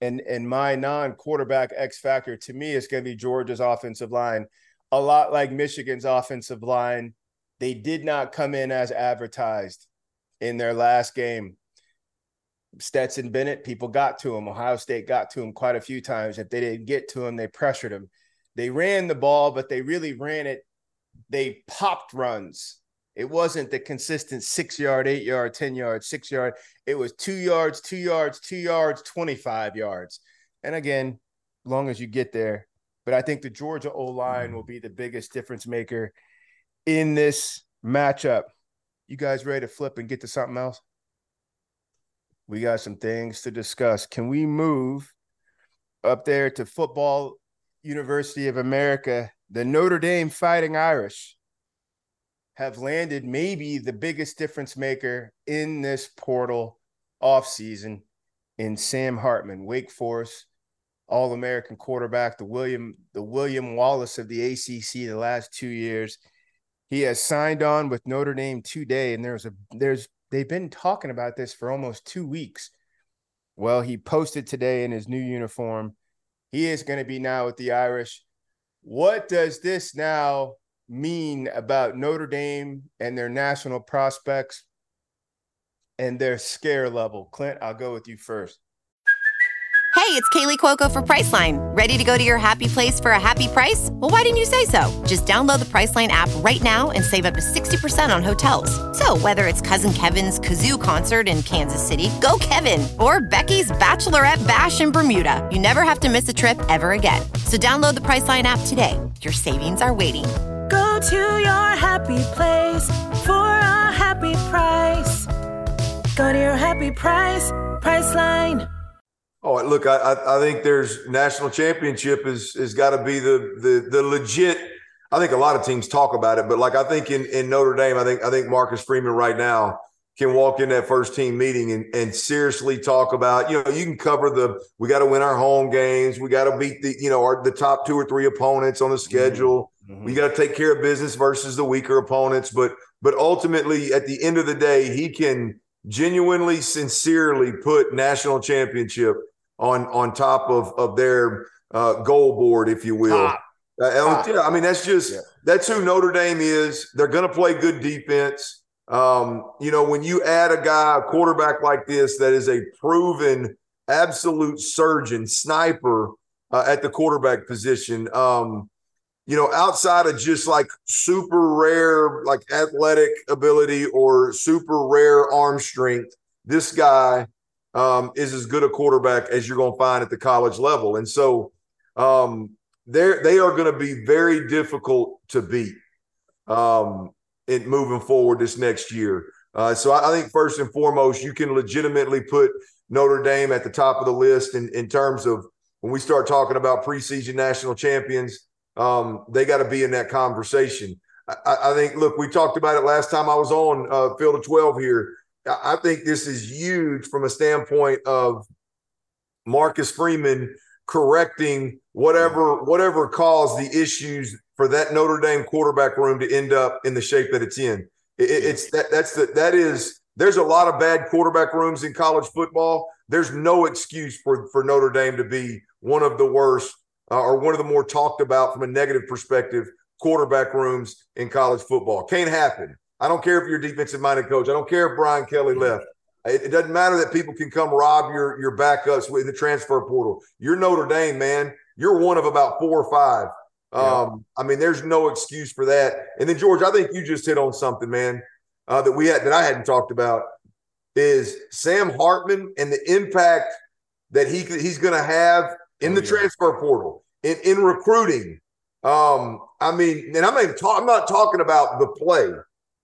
And and my non-quarterback X factor to me is going to be Georgia's offensive line, a lot like Michigan's offensive line. They did not come in as advertised in their last game. Stetson Bennett, people got to him. Ohio State got to him quite a few times. If they didn't get to him, they pressured him. They ran the ball, but they really ran it. They popped runs it wasn't the consistent six yard, eight yard, 10 yard, six yard. It was two yards, two yards, two yards, 25 yards. And again, long as you get there. But I think the Georgia O line will be the biggest difference maker in this matchup. You guys ready to flip and get to something else? We got some things to discuss. Can we move up there to Football University of America, the Notre Dame Fighting Irish? Have landed maybe the biggest difference maker in this portal offseason in Sam Hartman, Wake Forest, all-American quarterback, the William the William Wallace of the ACC the last 2 years. He has signed on with Notre Dame today and there's a there's they've been talking about this for almost 2 weeks. Well, he posted today in his new uniform. He is going to be now with the Irish. What does this now mean about Notre Dame and their national prospects and their scare level? Clint, I'll go with you first. Hey, it's Kaley Cuoco for Priceline. Ready to go to your happy place for a happy price? Well, why didn't you say so? Just download the Priceline app right now and save up to 60% on hotels. So, whether it's Cousin Kevin's Kazoo concert in Kansas City, go Kevin, or Becky's Bachelorette Bash in Bermuda, you never have to miss a trip ever again. So, download the Priceline app today. Your savings are waiting Go to your happy place for a happy price. Go to your happy price, Priceline. Oh, look, I, I think there's national championship is is got to be the the the legit. I think a lot of teams talk about it, but like I think in, in Notre Dame, I think I think Marcus Freeman right now can walk in that first team meeting and, and seriously talk about, you know, you can cover the we got to win our home games, we got to beat the, you know, our the top two or three opponents on the mm-hmm. schedule. Mm-hmm. We got to take care of business versus the weaker opponents, but but ultimately at the end of the day, he can genuinely sincerely put national championship on on top of of their uh, goal board, if you will. Uh, yeah, I mean that's just yeah. that's who Notre Dame is. They're going to play good defense. Um, you know, when you add a guy, a quarterback like this, that is a proven absolute surgeon, sniper uh, at the quarterback position. Um, you know, outside of just like super rare, like athletic ability or super rare arm strength, this guy um, is as good a quarterback as you're going to find at the college level. And so um, they're, they are going to be very difficult to beat um, in moving forward this next year. Uh, so I, I, think first and foremost, you can legitimately put Notre Dame at the top of the list in, in terms of when we start talking about preseason national champions. Um, they got to be in that conversation. I, I, think. Look, we talked about it last time I was on uh, Field of Twelve here. I think this is huge from a standpoint of Marcus Freeman correcting whatever whatever caused the issues for that Notre Dame quarterback room to end up in the shape that it's in. It, it's that that's the that is there's a lot of bad quarterback rooms in college football. There's no excuse for for Notre Dame to be one of the worst uh, or one of the more talked about from a negative perspective quarterback rooms in college football. Can't happen. I don't care if you're a defensive minded coach. I don't care if Brian Kelly left. It, it, doesn't matter that people can come rob your your backups with the transfer portal. You're Notre Dame, man. You're one of about four or five. Um, yeah. I mean, there's no excuse for that. And then George, I think you just hit on something, man, uh, that we had that I hadn't talked about is Sam Hartman and the impact that he he's going to have in oh, the yeah. transfer portal in in recruiting. Um, I mean, and I'm not talk, I'm not talking about the play.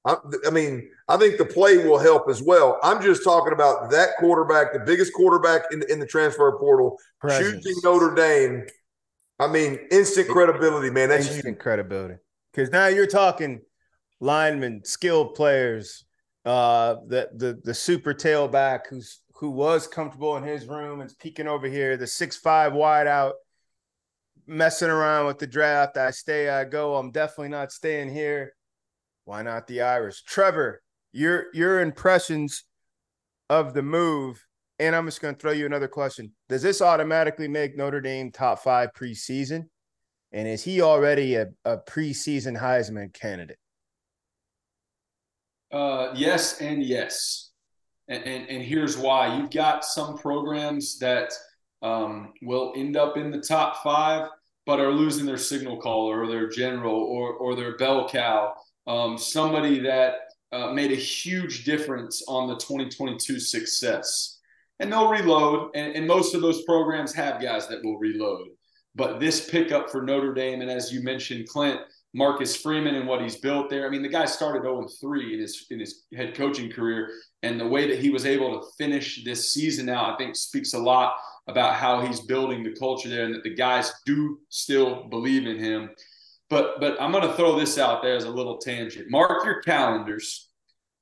I, I, mean, I think the play will help as well. I'm just talking about that quarterback, the biggest quarterback in, in the transfer portal, Presence. choosing Notre Dame. I mean, instant credibility, man. That's instant huge. credibility. Because now you're talking linemen, skilled players, uh, the the the super tailback who's who was comfortable in his room and peeking over here, the six five wide out, messing around with the draft. I stay, I go. I'm definitely not staying here why not the Irish? Trevor, your your impressions of the move, and I'm just going to throw you another question. Does this automatically make Notre Dame top five preseason? And is he already a, a preseason Heisman candidate? Uh, yes, and yes. And, and, and here's why. You've got some programs that um, will end up in the top five, but are losing their signal caller or their general or, or their bell cow um, somebody that uh, made a huge difference on the 2022 success. And they'll reload, and, and most of those programs have guys that will reload. But this pickup for Notre Dame, and as you mentioned, Clint, Marcus Freeman and what he's built there. I mean, the guy started 0 3 in his in his head coaching career, and the way that he was able to finish this season out, I think, speaks a lot about how he's building the culture there, and that the guys do still believe in him. But but I'm going to throw this out there as a little tangent. Mark your calendars.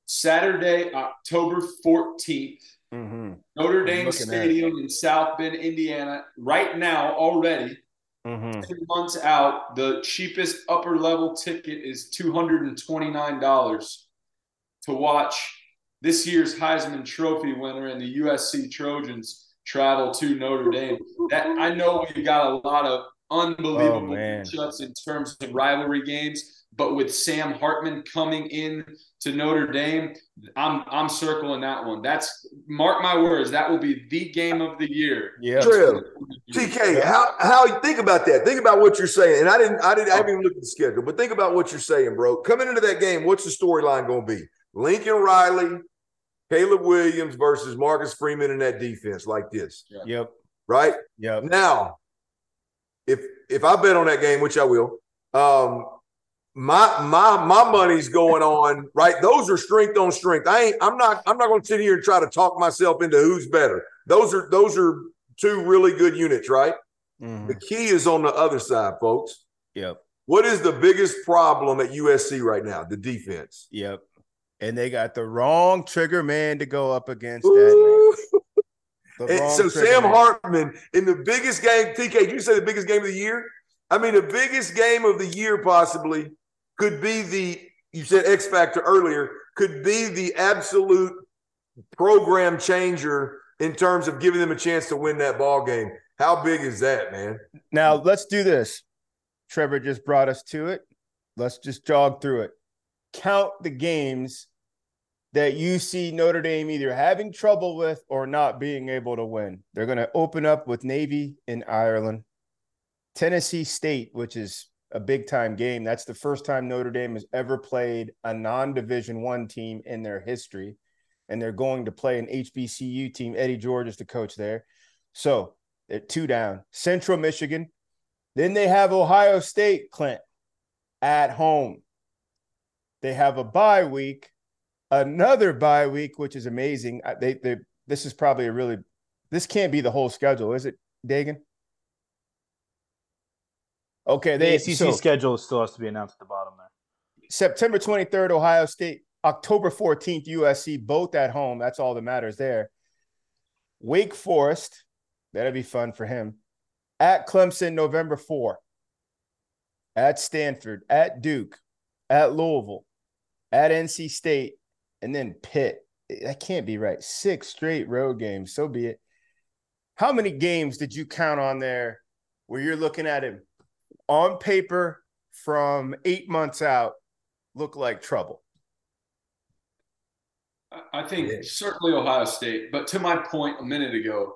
Saturday, October 14th, mm-hmm. Notre Dame Stadium in South Bend, Indiana. Right now, already, mm-hmm. 10 months out, the cheapest upper level ticket is $229 to watch this year's Heisman Trophy winner and the USC Trojans travel to Notre Dame. That I know we've got a lot of unbelievable oh, matchups in terms of rivalry games. But with Sam Hartman coming in to Notre Dame, I'm I'm circling that one. That's mark my words. That will be the game of the year. Yeah, true. TK, how how you think about that? Think about what you're saying. And I didn't I didn't I haven't even looked at the schedule, but think about what you're saying, bro. Coming into that game, what's the storyline going to be? Lincoln Riley, Caleb Williams versus Marcus Freeman in that defense like this. Yep. Right. Yep. Now if if I bet on that game, which I will, um, my my my money's going on right. Those are strength on strength. I ain't. I'm not. I'm not going to sit here and try to talk myself into who's better. Those are those are two really good units, right? Mhm. The key is on the other side, folks. Yep. What is the biggest problem at USC right now? The defense. Yep. And they got the wrong trigger man to go up against that man. The And wrong so Sam man. Hartman in the biggest game, TK, did you say the biggest game of the year? I mean, the biggest game of the year possibly could be the you said X factor earlier, could be the absolute program changer in terms of giving them a chance to win that ball game. How big is that, man? Now let's do this. Trevor just brought us to it. Let's just jog through it. Count the games that you see Notre Dame either having trouble with or not being able to win. They're going to open up with Navy in Ireland, Tennessee State, which is a big time game. That's the first time Notre Dame has ever played a non-division 1 team in their history and they're going to play an HBCU team. Eddie George is the coach there. So, they're two down. Central Michigan. Then they have Ohio State, Clint, at home. They have a bye week, another bye week, which is amazing. They, they, this is probably a really, this can't be the whole schedule, is it, Dagan? Okay, The ACC so- schedule still has to be announced at the bottom there. September 23rd, Ohio State. October 14th, USC, both at home. That's all that matters there. Wake Forest, that'll be fun for him. At Clemson, November 4. At Stanford, at Duke, at Louisville, at NC State, and then Pitt. That can't be right. Six straight road games. So be it. How many games did you count on there where you're looking at him on paper from eight months out look like trouble? I think certainly Ohio State, but to my point a minute ago,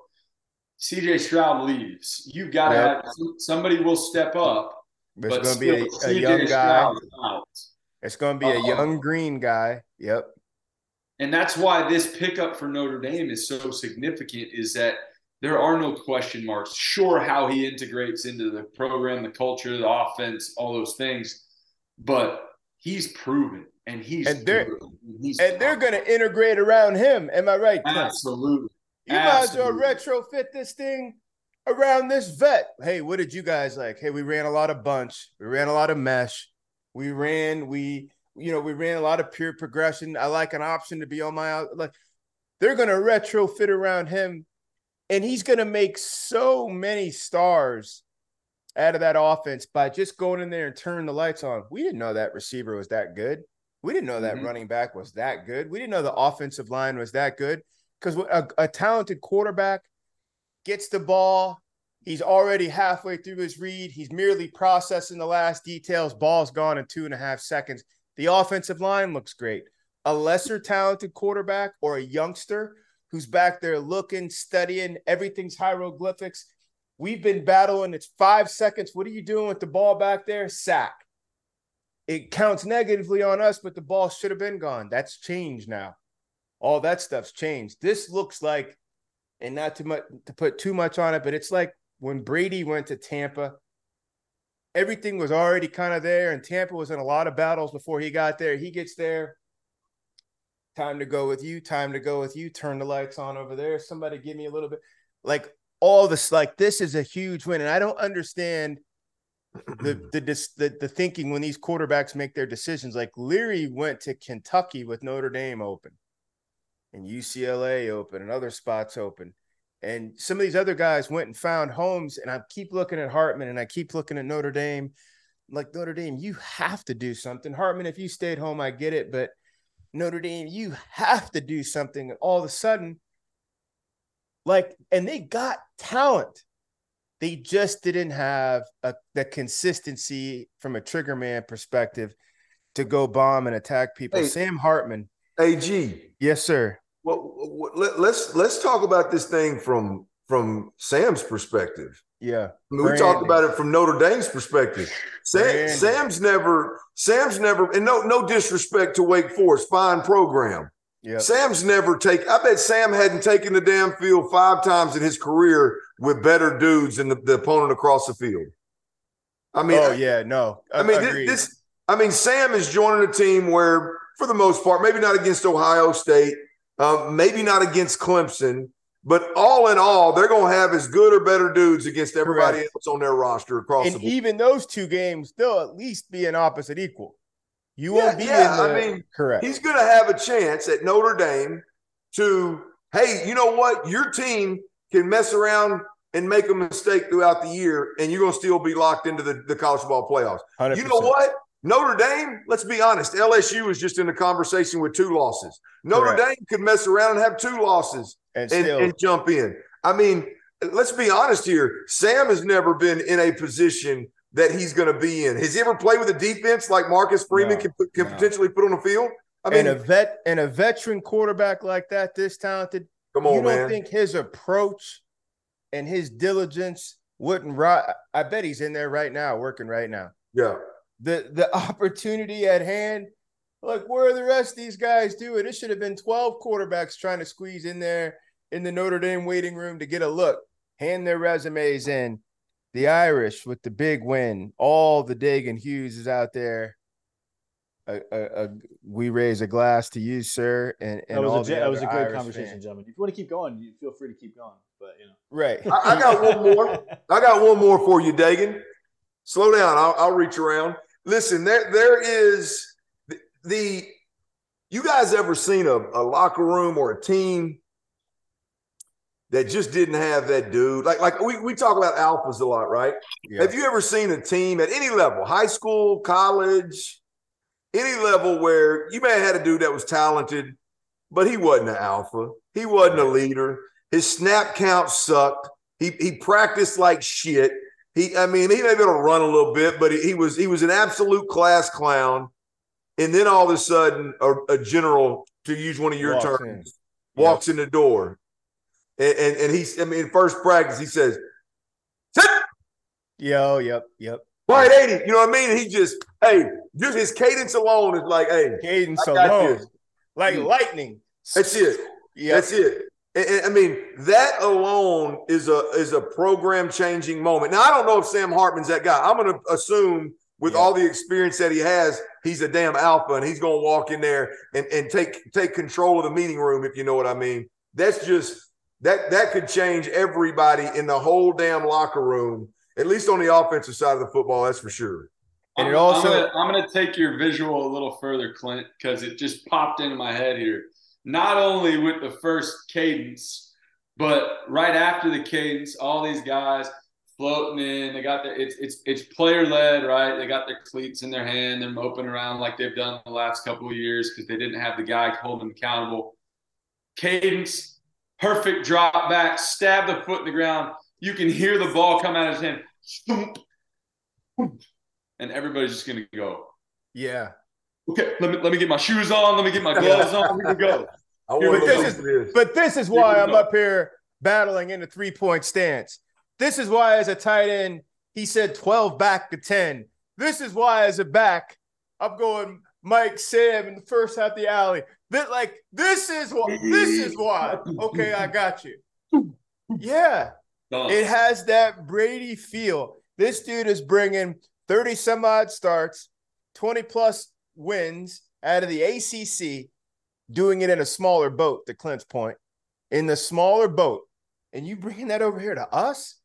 CJ Stroud leaves. You've got to Yep. have somebody will step up. There's but going to be a, a young guy. Stroud is out. It's going to be a Uh-oh. young green guy. Yep. And that's why this pickup for Notre Dame is so significant is that there are no question marks. Sure, how he integrates into the program, the culture, the offense, all those things, but he's proven and he's And they're proven. He's and they're going to integrate around him. Am I right? Clint? absolutely. You might as well retrofit this thing around this vet. Hey, what did you guys like? Hey, we ran a lot of bunch. We ran a lot of mesh. We ran, we, you know, we ran a lot of pure progression. I like an option to be on my out. Like they're gonna retrofit around him, and he's gonna make so many stars out of that offense by just going in there and turning the lights on. We didn't know that receiver was that good. We didn't know that Mhm. running back was that good. We didn't know the offensive line was that good because a, a talented quarterback gets the ball. He's already halfway through his read. He's merely processing the last details. Ball's gone in two and a half seconds. The offensive line looks great. A lesser talented quarterback or a youngster who's back there looking, studying, everything's hieroglyphics. We've been battling. It's five seconds. What are you doing with the ball back there? Sack. It counts negatively on us, but the ball should have been gone. That's changed now. All that stuff's changed. This looks like, and not too much to put too much on it, but it's like when Brady went to Tampa. Everything was already kind of there, and Tampa was in a lot of battles before he got there. He gets there. Time to go with you. Time to go with you. Turn the lights on over there. Somebody give me a little bit. Like all this, like this is a huge win, and I don't understand the the the, the thinking when these quarterbacks make their decisions. Like Leary went to Kentucky with Notre Dame open, and UCLA open, and other spots open, and some of these other guys went and found homes. And I keep looking at Hartman, and I keep looking at Notre Dame. Like Notre Dame, you have to do something. Hartman, if you stayed home, I get it, but Notre Dame, you have to do something. And all of a sudden, like, and they got talent they just didn't have a, the consistency from a trigger man perspective to go bomb and attack people. Hey. Sam Hartman, AG. yes, sir. Well, let, let's let's talk about this thing from from Sam's perspective. Yeah, I mean, we talked about it from Notre Dame's perspective. Sam, Sam's never, Sam's never, and no, no disrespect to Wake Forest, fine program. Yeah, Sam's never take. I bet Sam hadn't taken the damn field five times in his career with better dudes than the, the opponent across the field. I mean, oh yeah, no. I mean, thi- agreed. this. I mean, Sam is joining a team where, for the most part, maybe not against Ohio State, um, maybe not against Clemson, But all in all, they're going to have as good or better dudes against everybody Correct. else on their roster across And the board. even those two games, they'll at least be an opposite equal. You Yeah, won't be yeah, in the I mean, correct. He's going to have a chance at Notre Dame to, hey, you know what? Your team can mess around and make a mistake throughout the year, and you're going to still be locked into the, the college football playoffs. You know what? Notre Dame, let's be honest, LSU is just in a conversation with two losses. Notre Correct. Dame could mess around and have two losses And and, still- and jump in. I mean, let's be honest here. Sam has never been in a position that he's going to be in. Has he ever played with a defense like Marcus Freeman No, can, can no. potentially put on the field? I mean, and a vet and a veteran quarterback like that, this talented, Come on, you don't man. think his approach and his diligence wouldn't right? I bet he's in there right now, working right now. yeah. The the opportunity at hand, like where are the rest of these guys doing? It should have been 12 quarterbacks trying to squeeze in there in the Notre Dame waiting room to get a look, hand their resumes in. The Irish with the big win, all the Dagan Hughes is out there. A, a, a, we raise a glass to you, sir, and, and That was all a, the ge- that was a other great Irish conversation, fans. gentlemen. If you want to keep going, you feel free to keep going. But you know, Right. I, I got one more. I got one more for you, Dagan. Slow down. I'll, I'll reach around. Listen, there there is the, the you guys ever seen a, a locker room or a team that just didn't have that dude? Like like we, we talk about alphas a lot, right? Yeah. Have you ever seen a team at any level, high school, college, any level where you may have had a dude that was talented, but he wasn't an alpha. He wasn't a leader. His snap count sucked. He he practiced like shit. He, I mean, he may be able to run a little bit, but he, he was he was an absolute class clown. And then all of a sudden, a, a general, to use one of your Walks terms, walks in the door, and, and and he's, I mean, first practice, he says, "Sit, Yo, yep, yep. quiet, eighty. You know what I mean? And he just, hey, just his cadence alone is like, hey, Cadence alone, like Mm. lightning. That's it. Yep. That's it. And, and, I mean, that alone is a is a program changing moment. Now, I don't know if Sam Hartman's that guy. I'm going to assume with all the experience that he has, he's a damn alpha, and he's going to walk in there and, and take take control of the meeting room, if you know what I mean. That's just that that could change everybody in the whole damn locker room, at least on the offensive side of the football. That's for sure. And it I'm- also- gonna, I'm gonna take your visual a little further, Clint, because it just popped into my head here. Not only with the first cadence, but right after the cadence, all these guys floating in. They got their it's it's it's player led, right? They got their cleats in their hand. They're moping around like they've done the last couple of years because they didn't have the guy holding them accountable. Cadence, perfect drop back, stab the foot in the ground. You can hear the ball come out of his hand. And everybody's just gonna go. Yeah. Okay, let me let me get my shoes on. Let me get my gloves on. Here We go. Here But this is at but this is why we I'm go. up here battling in the three point stance. This is why, as a tight end, he said 12 back to 10. This is why, as a back, I'm going Mike Sam in the first half of the alley. That like this is why this is why. Okay, I got you. Yeah. It has that Brady feel. This dude is bringing 30 some odd starts, 20 plus wins out of the ACC, doing it in a smaller boat, to Clint's point, in the smaller boat. And you bringing that over here to us?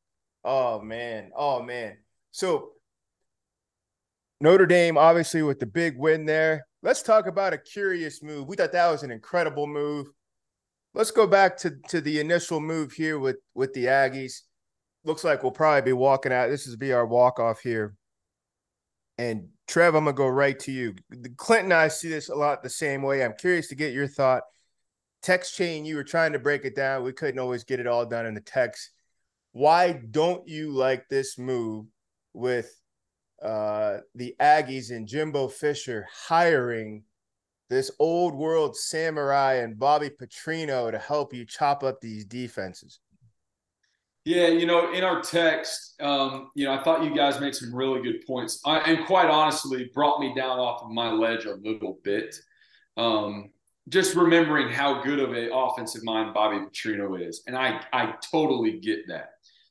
Oh, man. Oh, man. So, Notre Dame, obviously, with the big win there. Let's talk about a curious move. We thought that was an incredible move. Let's go back to, to the initial move here with, with the Aggies. Looks like we'll probably be walking out. This is be our walk off here. And Trev, I'm gonna go right to you. Clinton I see this a lot the same way. I'm curious to get your thought. Text chain, you were trying to break it down. We couldn't always get it all done in the text. Why don't you like this move with uh, the Aggies and Jimbo Fisher hiring this old world samurai and Bobby Petrino to help you chop up these defenses? Yeah, you know, in our text, um, you know, I thought you guys made some really good points, I, and quite honestly, brought me down off of my ledge a little bit. Um, just remembering how good of an offensive mind Bobby Petrino is, and I I totally get that.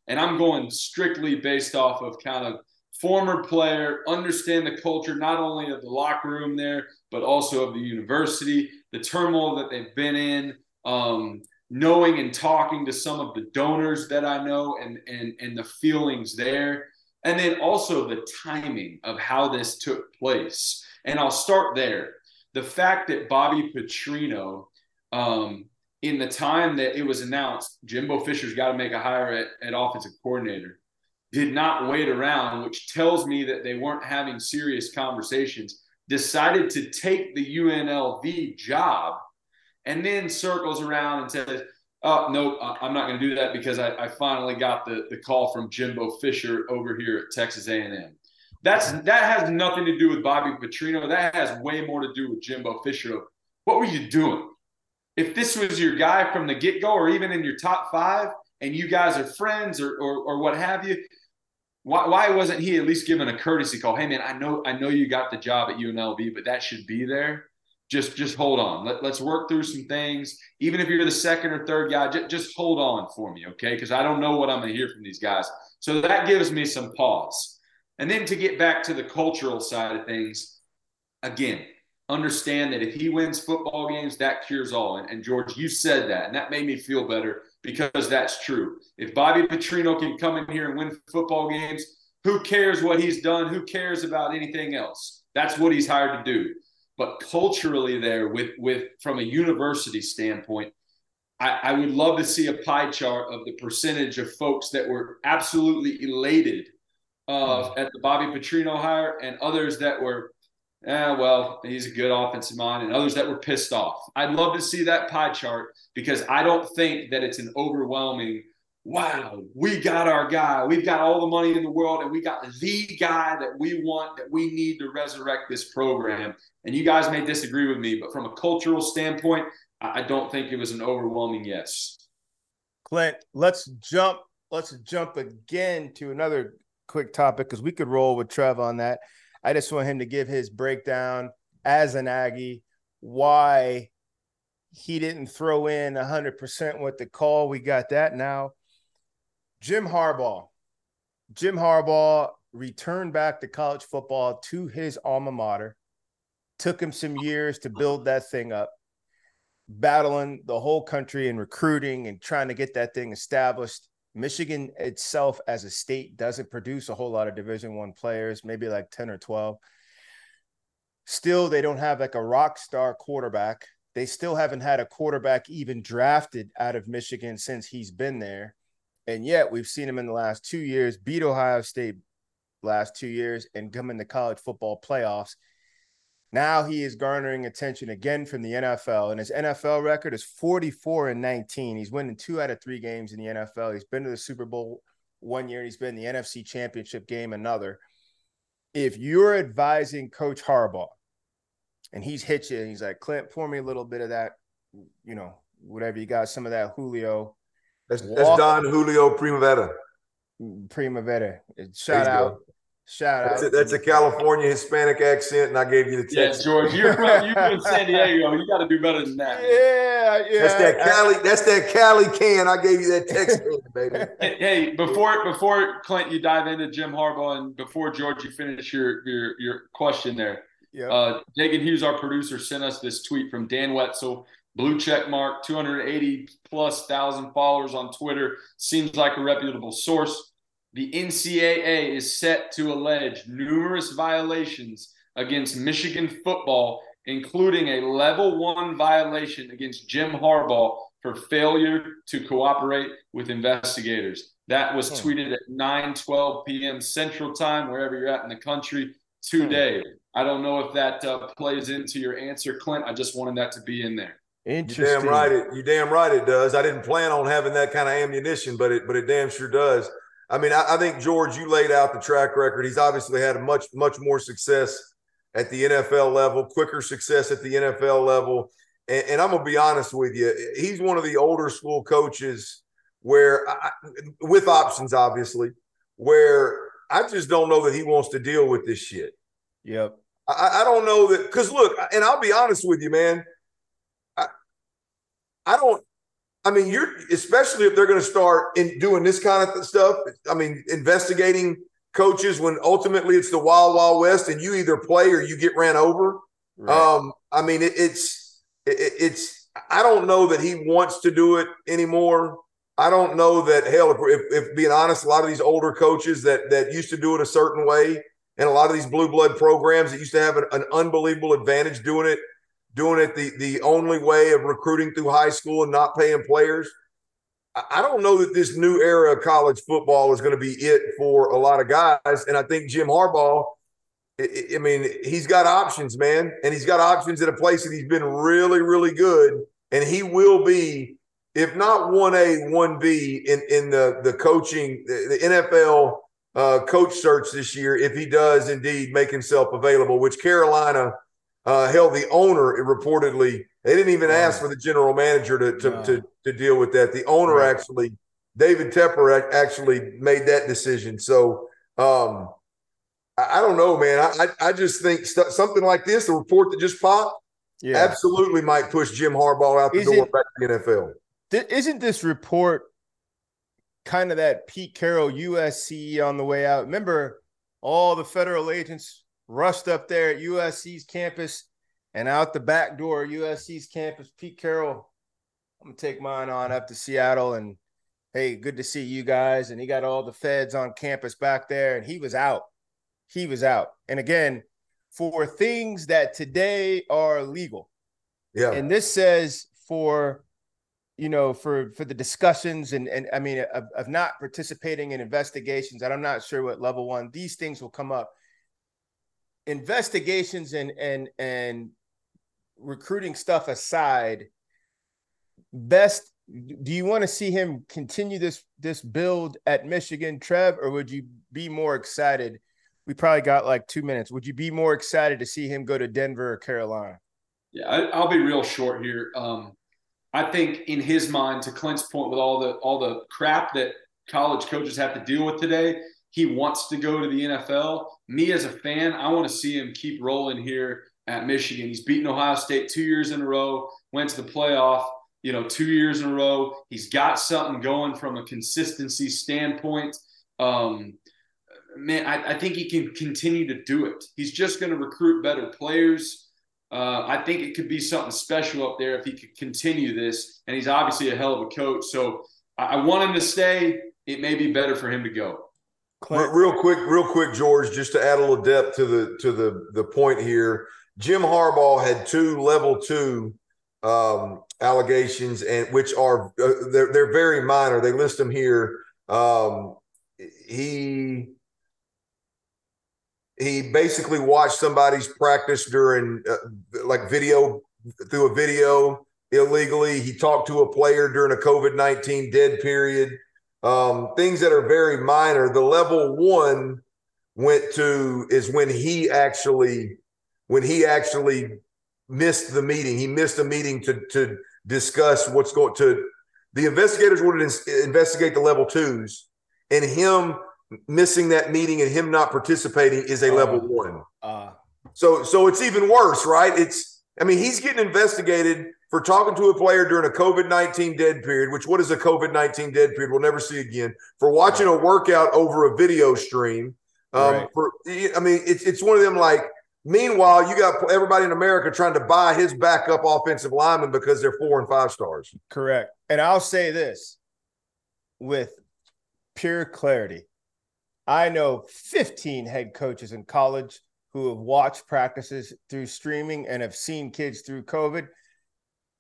And I'm going strictly based off of kind of former player, understand the culture not only of the locker room there, but also of the university, the turmoil that they've been in. Um, knowing and talking to some of the donors that I know and and and the feelings there and then also the timing of how this took place. And I'll start there. The fact that Bobby Petrino um, in the time that it was announced Jimbo Fisher's got to make a hire at, at offensive coordinator did not wait around, which tells me that they weren't having serious conversations, decided to take the UNLV job and then circles around and says, Oh, no, I'm not going to do that because I, I, finally got the, the call from Jimbo Fisher over here at Texas A&M. That's that has nothing to do with Bobby Petrino. That has way more to do with Jimbo Fisher. What were you doing? If this was your guy from the get go, or even in your top five, and you guys are friends or, or, or what have you, why, why wasn't he at least given a courtesy call? Hey man, I know I know you got the job at UNLV, but that should be there just just hold on. Let, let's work through some things. Even if you're the second or third guy, just, just hold on for me, okay? Because I don't know what I'm going to hear from these guys. So that gives me some pause. And then to get back to the cultural side of things, again, understand that if he wins football games, that cures all. And, and George, you said that, and that made me feel better because that's true. If Bobby Petrino can come in here and win football games, who cares what he's done? Who cares about anything else? That's what he's hired to do but culturally there with with from a university standpoint I, I, would love to see a pie chart of the percentage of folks that were absolutely elated uh, at the Bobby Petrino hire and others that were, eh, well, he's a good offensive mind, and others that were pissed off. I'd love to see that pie chart because I don't think that it's an overwhelming wow, we got our guy. We've got all the money in the world, and we got the guy that we want, that we need to resurrect this program. And you guys may disagree with me, but from a cultural standpoint, I don't think it was an overwhelming yes. Clint, let's jump. Let's jump again to another quick topic because we could roll with Trev on that. I just want him to give his breakdown as an Aggie why he didn't throw in 100% with the call. We got that now. Jim Harbaugh. Jim Harbaugh returned back to college football to his alma mater. Took him some years to build that thing up, battling the whole country and recruiting and trying to get that thing established. Michigan itself as a state doesn't produce a whole lot of division 1 players, maybe like 10 or 12. Still they don't have like a rock star quarterback. They still haven't had a quarterback even drafted out of Michigan since he's been there. And yet we've seen him in the last two years beat Ohio State last two years and come in the college football playoffs. Now he is garnering attention again from the NFL, and his NFL record is 44 and 19. He's winning two out of three games in the NFL. He's been to the Super Bowl one year, and he's been in the NFC Championship game another. If you're advising Coach Harbaugh, and he's hit you, and he's like, Clint, pour me a little bit of that, you know, whatever you got, some of that Julio that's that's Don Julio Primavera. Primavera. Shout out. Go. Shout that's out. A, that's a California Hispanic accent, and I gave you the text. Yeah, George, you're from you're in San Diego. You got to do better than that. Yeah, yeah. That's that Cali. That's that Cali can. I gave you that text, baby. Hey, hey, before before Clint, you dive into Jim Harbaugh, and before George, you finish your your your question there. Yeah. Uh, Dagan Hughes, our producer, sent us this tweet from Dan Wetzel blue check mark, 280 plus thousand followers on Twitter. Seems like a reputable source. The NCAA is set to allege numerous violations against Michigan football, including a level one violation against Jim Harbaugh for failure to cooperate with investigators. That was hmm. tweeted at 9 12 p.m. Central Time, wherever you're at in the country today. Hmm. I don't know if that uh, plays into your answer, Clint. I just wanted that to be in there. Interesting. You damn right it. You damn right it does. I didn't plan on having that kind of ammunition, but it but it damn sure does. I mean, I, I think George, you laid out the track record. He's obviously had much much more success at the NFL level, quicker success at the NFL level. And, and I'm gonna be honest with you, he's one of the older school coaches where, I, with options, obviously, where I just don't know that he wants to deal with this shit. Yep. I, I don't know that because look, and I'll be honest with you, man I don't. I mean, you're especially if they're going to start in doing this kind of stuff. I mean, investigating coaches when ultimately it's the wild wild west, and you either play or you get ran over. Right. Um, I mean, it, it's it, it's I don't know that he wants to do it anymore. I don't know that hell. If, if, if being honest, a lot of these older coaches that that used to do it a certain way, and a lot of these blue blood programs that used to have an, an unbelievable advantage doing it, doing it the the only way of recruiting through high school and not paying players. I don't know that this new era of college football is going to be it for a lot of guys, and I think Jim Harbaugh. I mean, he's got options, man, and he's got options at a place that he's been really, really good, and he will be if not one A, one B in in the the coaching the NFL uh, coach search this year. If he does indeed make himself available, which Carolina uh, held the owner reportedly. They didn't even ask for the general manager to to, no. to, to deal with that. The owner right. actually, David Tepper, actually made that decision. So. Um, I, don't know, man. I, I just think st- something like this, the report that just popped, yeah. absolutely might push Jim Harbaugh out the Is door it, back to the NFL th- isn't this report kind of that Pete Carroll USC on the way out? Remember, all the federal agents rushed up there at USC's campus and out the back door, USC's campus. Pete Carroll, I'm gonna take mine on up to Seattle and hey, good to see you guys. And he got all the feds on campus back there, and he was out. He was out. And again, for things that today are legal. Yeah. And this says for you know, for for the discussions and and I mean of, of not participating in investigations, and I'm not sure what level one these things will come up. Investigations and and and recruiting stuff aside, best do you want to see him continue this this build at Michigan, Trev, or would you be more excited? We probably got like two minutes. Would you be more excited to see him go to Denver or Carolina? Yeah, I, will be real short here. Um, I think in his mind, to Clint's point, with all the all the crap that college coaches have to deal with today, he wants to go to the NFL. Me as a fan, I want to see him keep rolling here at Michigan. He's beaten Ohio State two years in a row, went to the playoff, you know, two years in a row. He's got something going from a consistency standpoint. Um, man, I, I think he can continue to do it. He's just going to recruit better players. Uh, I think it could be something special up there if he could continue this. And he's obviously a hell of a coach. So I, I want him to stay. It may be better for him to go. Real quick, real quick, George, just to add a little depth to the to the the point here. Jim Harbaugh had two level two um, allegations, and which are uh, they're they're very minor. They list them here. Um, he he basically watched somebody's practice during uh, like video through a video illegally. He talked to a player during a COVID 19 dead period. Um, things that are very minor. The level one went to is when he actually when he actually missed the meeting. He missed a meeting to to discuss what's going to the investigators wanted to investigate the level twos and him missing that meeting and him not participating is a uh, level one. Uh, so so it's even worse, right? It's I mean he's getting investigated for talking to a player during a COVID nineteen dead period. Which what is a COVID nineteen dead period? We'll never see again. For watching a workout over a video stream. Um, right. For I mean it's it's one of them like. Meanwhile, you got everybody in America trying to buy his backup offensive lineman because they're four and five stars. Correct. And I'll say this with pure clarity I know 15 head coaches in college who have watched practices through streaming and have seen kids through COVID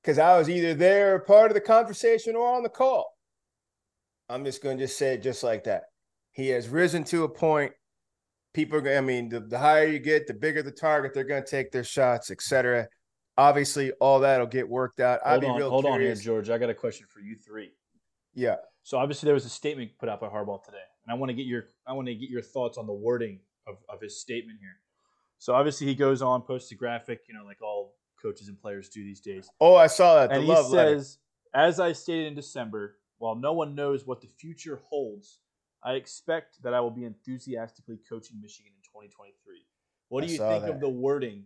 because I was either there part of the conversation or on the call. I'm just going to just say it just like that. He has risen to a point. People are, I mean, the, the higher you get, the bigger the target, they're going to take their shots, etc. Obviously, all that'll get worked out. Hold I'd on, be real hold curious. on here, George. I got a question for you three. Yeah. So obviously there was a statement put out by Harbaugh today, and I want to get your I want to get your thoughts on the wording of, of his statement here. So obviously he goes on, posts a graphic, you know, like all coaches and players do these days. Oh, I saw that. The and he says, letter. as I stated in December, while no one knows what the future holds, I expect that I will be enthusiastically coaching Michigan in 2023. What do I you think that. of the wording?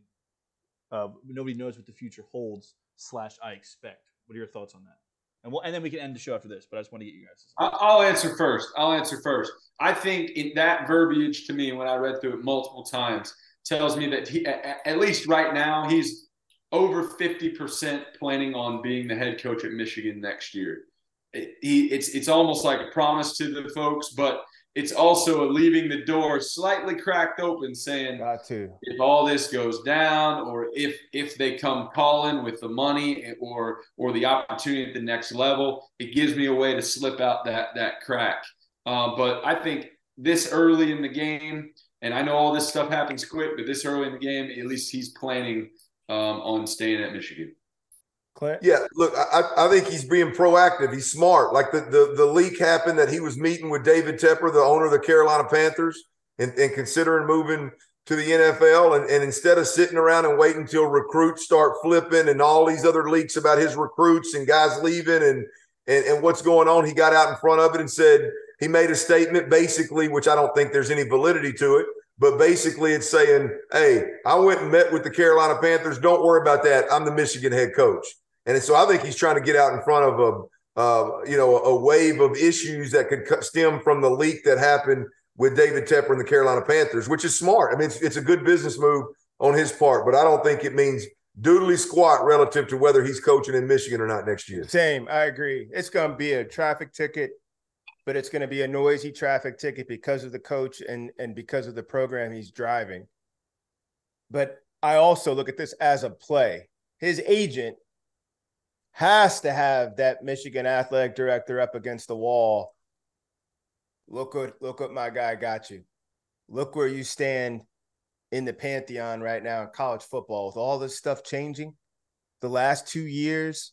of nobody knows what the future holds. Slash, I expect. What are your thoughts on that? and we'll, and then we can end the show after this. But I just want to get you guys. I'll answer first. I'll answer first. I think in that verbiage to me, when I read through it multiple times, tells me that he, at least right now, he's over 50% planning on being the head coach at Michigan next year. It, he, it's it's almost like a promise to the folks, but it's also leaving the door slightly cracked open, saying, "Got to." If all this goes down, or if if they come calling with the money or or the opportunity at the next level, it gives me a way to slip out that that crack. Uh, but I think this early in the game, and I know all this stuff happens quick, but this early in the game, at least he's planning um, on staying at Michigan. Clint? Yeah, look, I, I think he's being proactive. He's smart. Like the, the the leak happened that he was meeting with David Tepper, the owner of the Carolina Panthers, and, and considering moving to the NFL. And, and instead of sitting around and waiting until recruits start flipping and all these other leaks about his recruits and guys leaving and, and, and what's going on, he got out in front of it and said he made a statement basically, which I don't think there's any validity to it but basically it's saying, hey, I went and met with the Carolina Panthers. Don't worry about that. I'm the Michigan head coach. And so I think he's trying to get out in front of a, uh, you know, a wave of issues that could stem from the leak that happened with David Tepper and the Carolina Panthers, which is smart. I mean, it's, it's a good business move on his part, but I don't think it means doodly squat relative to whether he's coaching in Michigan or not next year. Same, I agree. It's going to be a traffic ticket but it's going to be a noisy traffic ticket because of the coach and and because of the program he's driving. But I also look at this as a play. His agent has to have that Michigan athletic director up against the wall. Look what look what my guy got you. Look where you stand in the pantheon right now in college football with all this stuff changing. The last two years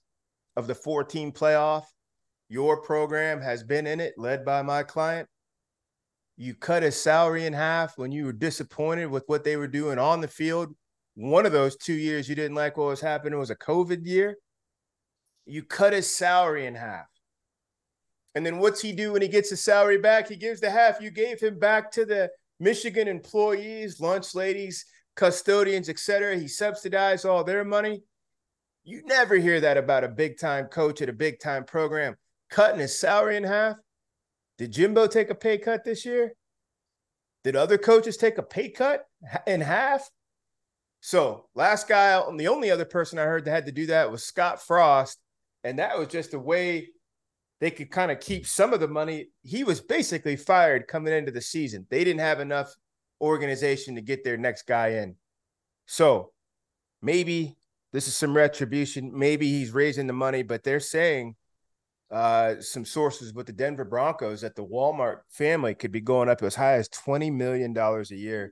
of the 14 playoff, your program has been in it, led by my client. You cut his salary in half when you were disappointed with what they were doing on the field. One of those two years you didn't like what was happening was a COVID year. You cut his salary in half. And then what's he do when he gets his salary back? He gives the half you gave him back to the Michigan employees, lunch ladies, custodians, etc. He subsidized all their money. You never hear that about a big time coach at a big time program cutting his salary in half. Did Jimbo take a pay cut this year? Did other coaches take a pay cut in half? So, last guy, and the only other person I heard that had to do that was Scott Frost. And that was just a way they could kind of keep some of the money. He was basically fired coming into the season. They didn't have enough organization to get their next guy in. So, maybe this is some retribution. Maybe he's raising the money, but they're saying uh, some sources with the Denver Broncos that the Walmart family could be going up as high as $20 million a year.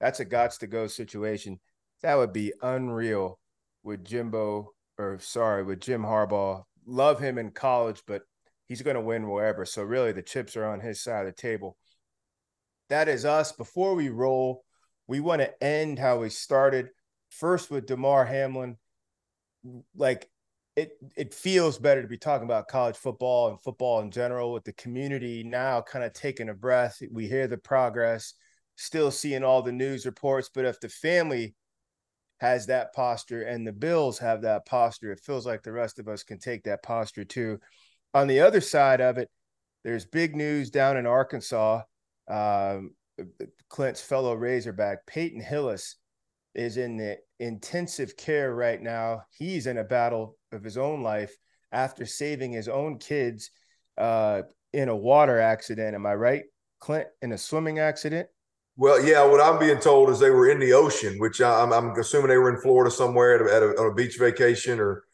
That's a gots to go situation. That would be unreal with Jimbo, or sorry, with Jim Harbaugh. Love him in college, but he's going to win wherever. So, really, the chips are on his side of the table. That is us. Before we roll, we want to end how we started. First with Damar Hamlin. Like it it feels better to be talking about college football and football in general with the community now kind of taking a breath. We hear the progress, still seeing all the news reports, but if the family has that posture and the Bills have that posture, it feels like the rest of us can take that posture too. On the other side of it, there's big news down in Arkansas. Um, Clint's fellow Razorback, Peyton Hillis, is in the intensive care right now. He's in a battle of his own life after saving his own kids uh, in a water accident. Am I right, Clint? In a swimming accident? Well, yeah. What I'm being told is they were in the ocean, which I'm, I'm assuming they were in Florida somewhere at a, at a, on a beach vacation or,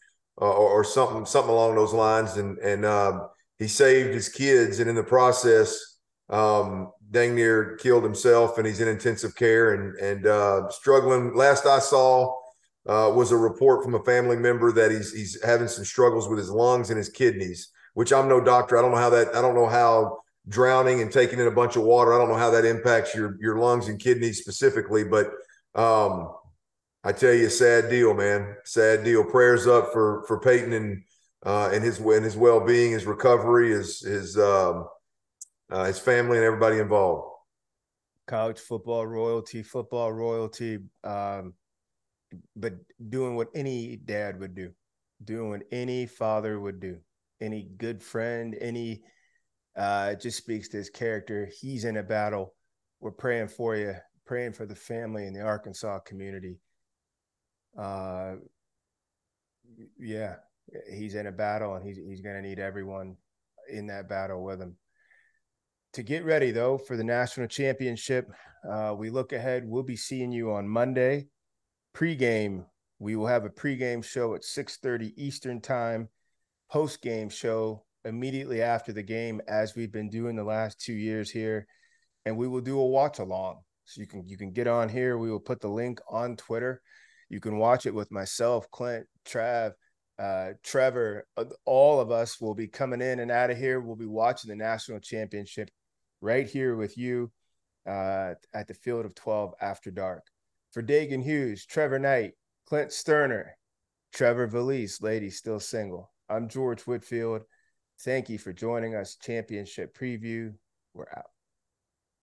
uh, or, or something something along those lines. And and um, he saved his kids, and in the process, um, dang near killed himself, and he's in intensive care and and uh, struggling. Last I saw uh, was a report from a family member that he's he's having some struggles with his lungs and his kidneys. Which I'm no doctor. I don't know how that. I don't know how drowning and taking in a bunch of water. I don't know how that impacts your your lungs and kidneys specifically, but um, I tell you, sad deal, man. Sad deal. Prayers up for for Peyton and uh, and his and his well being, his recovery, his his um, uh, his family, and everybody involved. College football royalty, football royalty, um, but doing what any dad would do, doing what any father would do, any good friend, any. Uh, just speaks to his character. He's in a battle. We're praying for you, praying for the family and the Arkansas community. Uh, Yeah, he's in a battle, and he's he's going to need everyone in that battle with him. To get ready though for the national championship, uh, we look ahead. We'll be seeing you on Monday. Pre-game, we will have a pre-game show at 6:30 Eastern time. Post-game show immediately after the game, as we've been doing the last two years here, and we will do a watch along. So you can you can get on here. We will put the link on Twitter. You can watch it with myself, Clint, Trav, uh, Trevor. Uh, all of us will be coming in and out of here. We'll be watching the national championship right here with you uh, at the Field of 12 after dark. For Dagan Hughes, Trevor Knight, Clint Stoerner, Trevor Valise, lady still single. I'm George Whitfield. Thank you for joining us. Championship preview. We're out.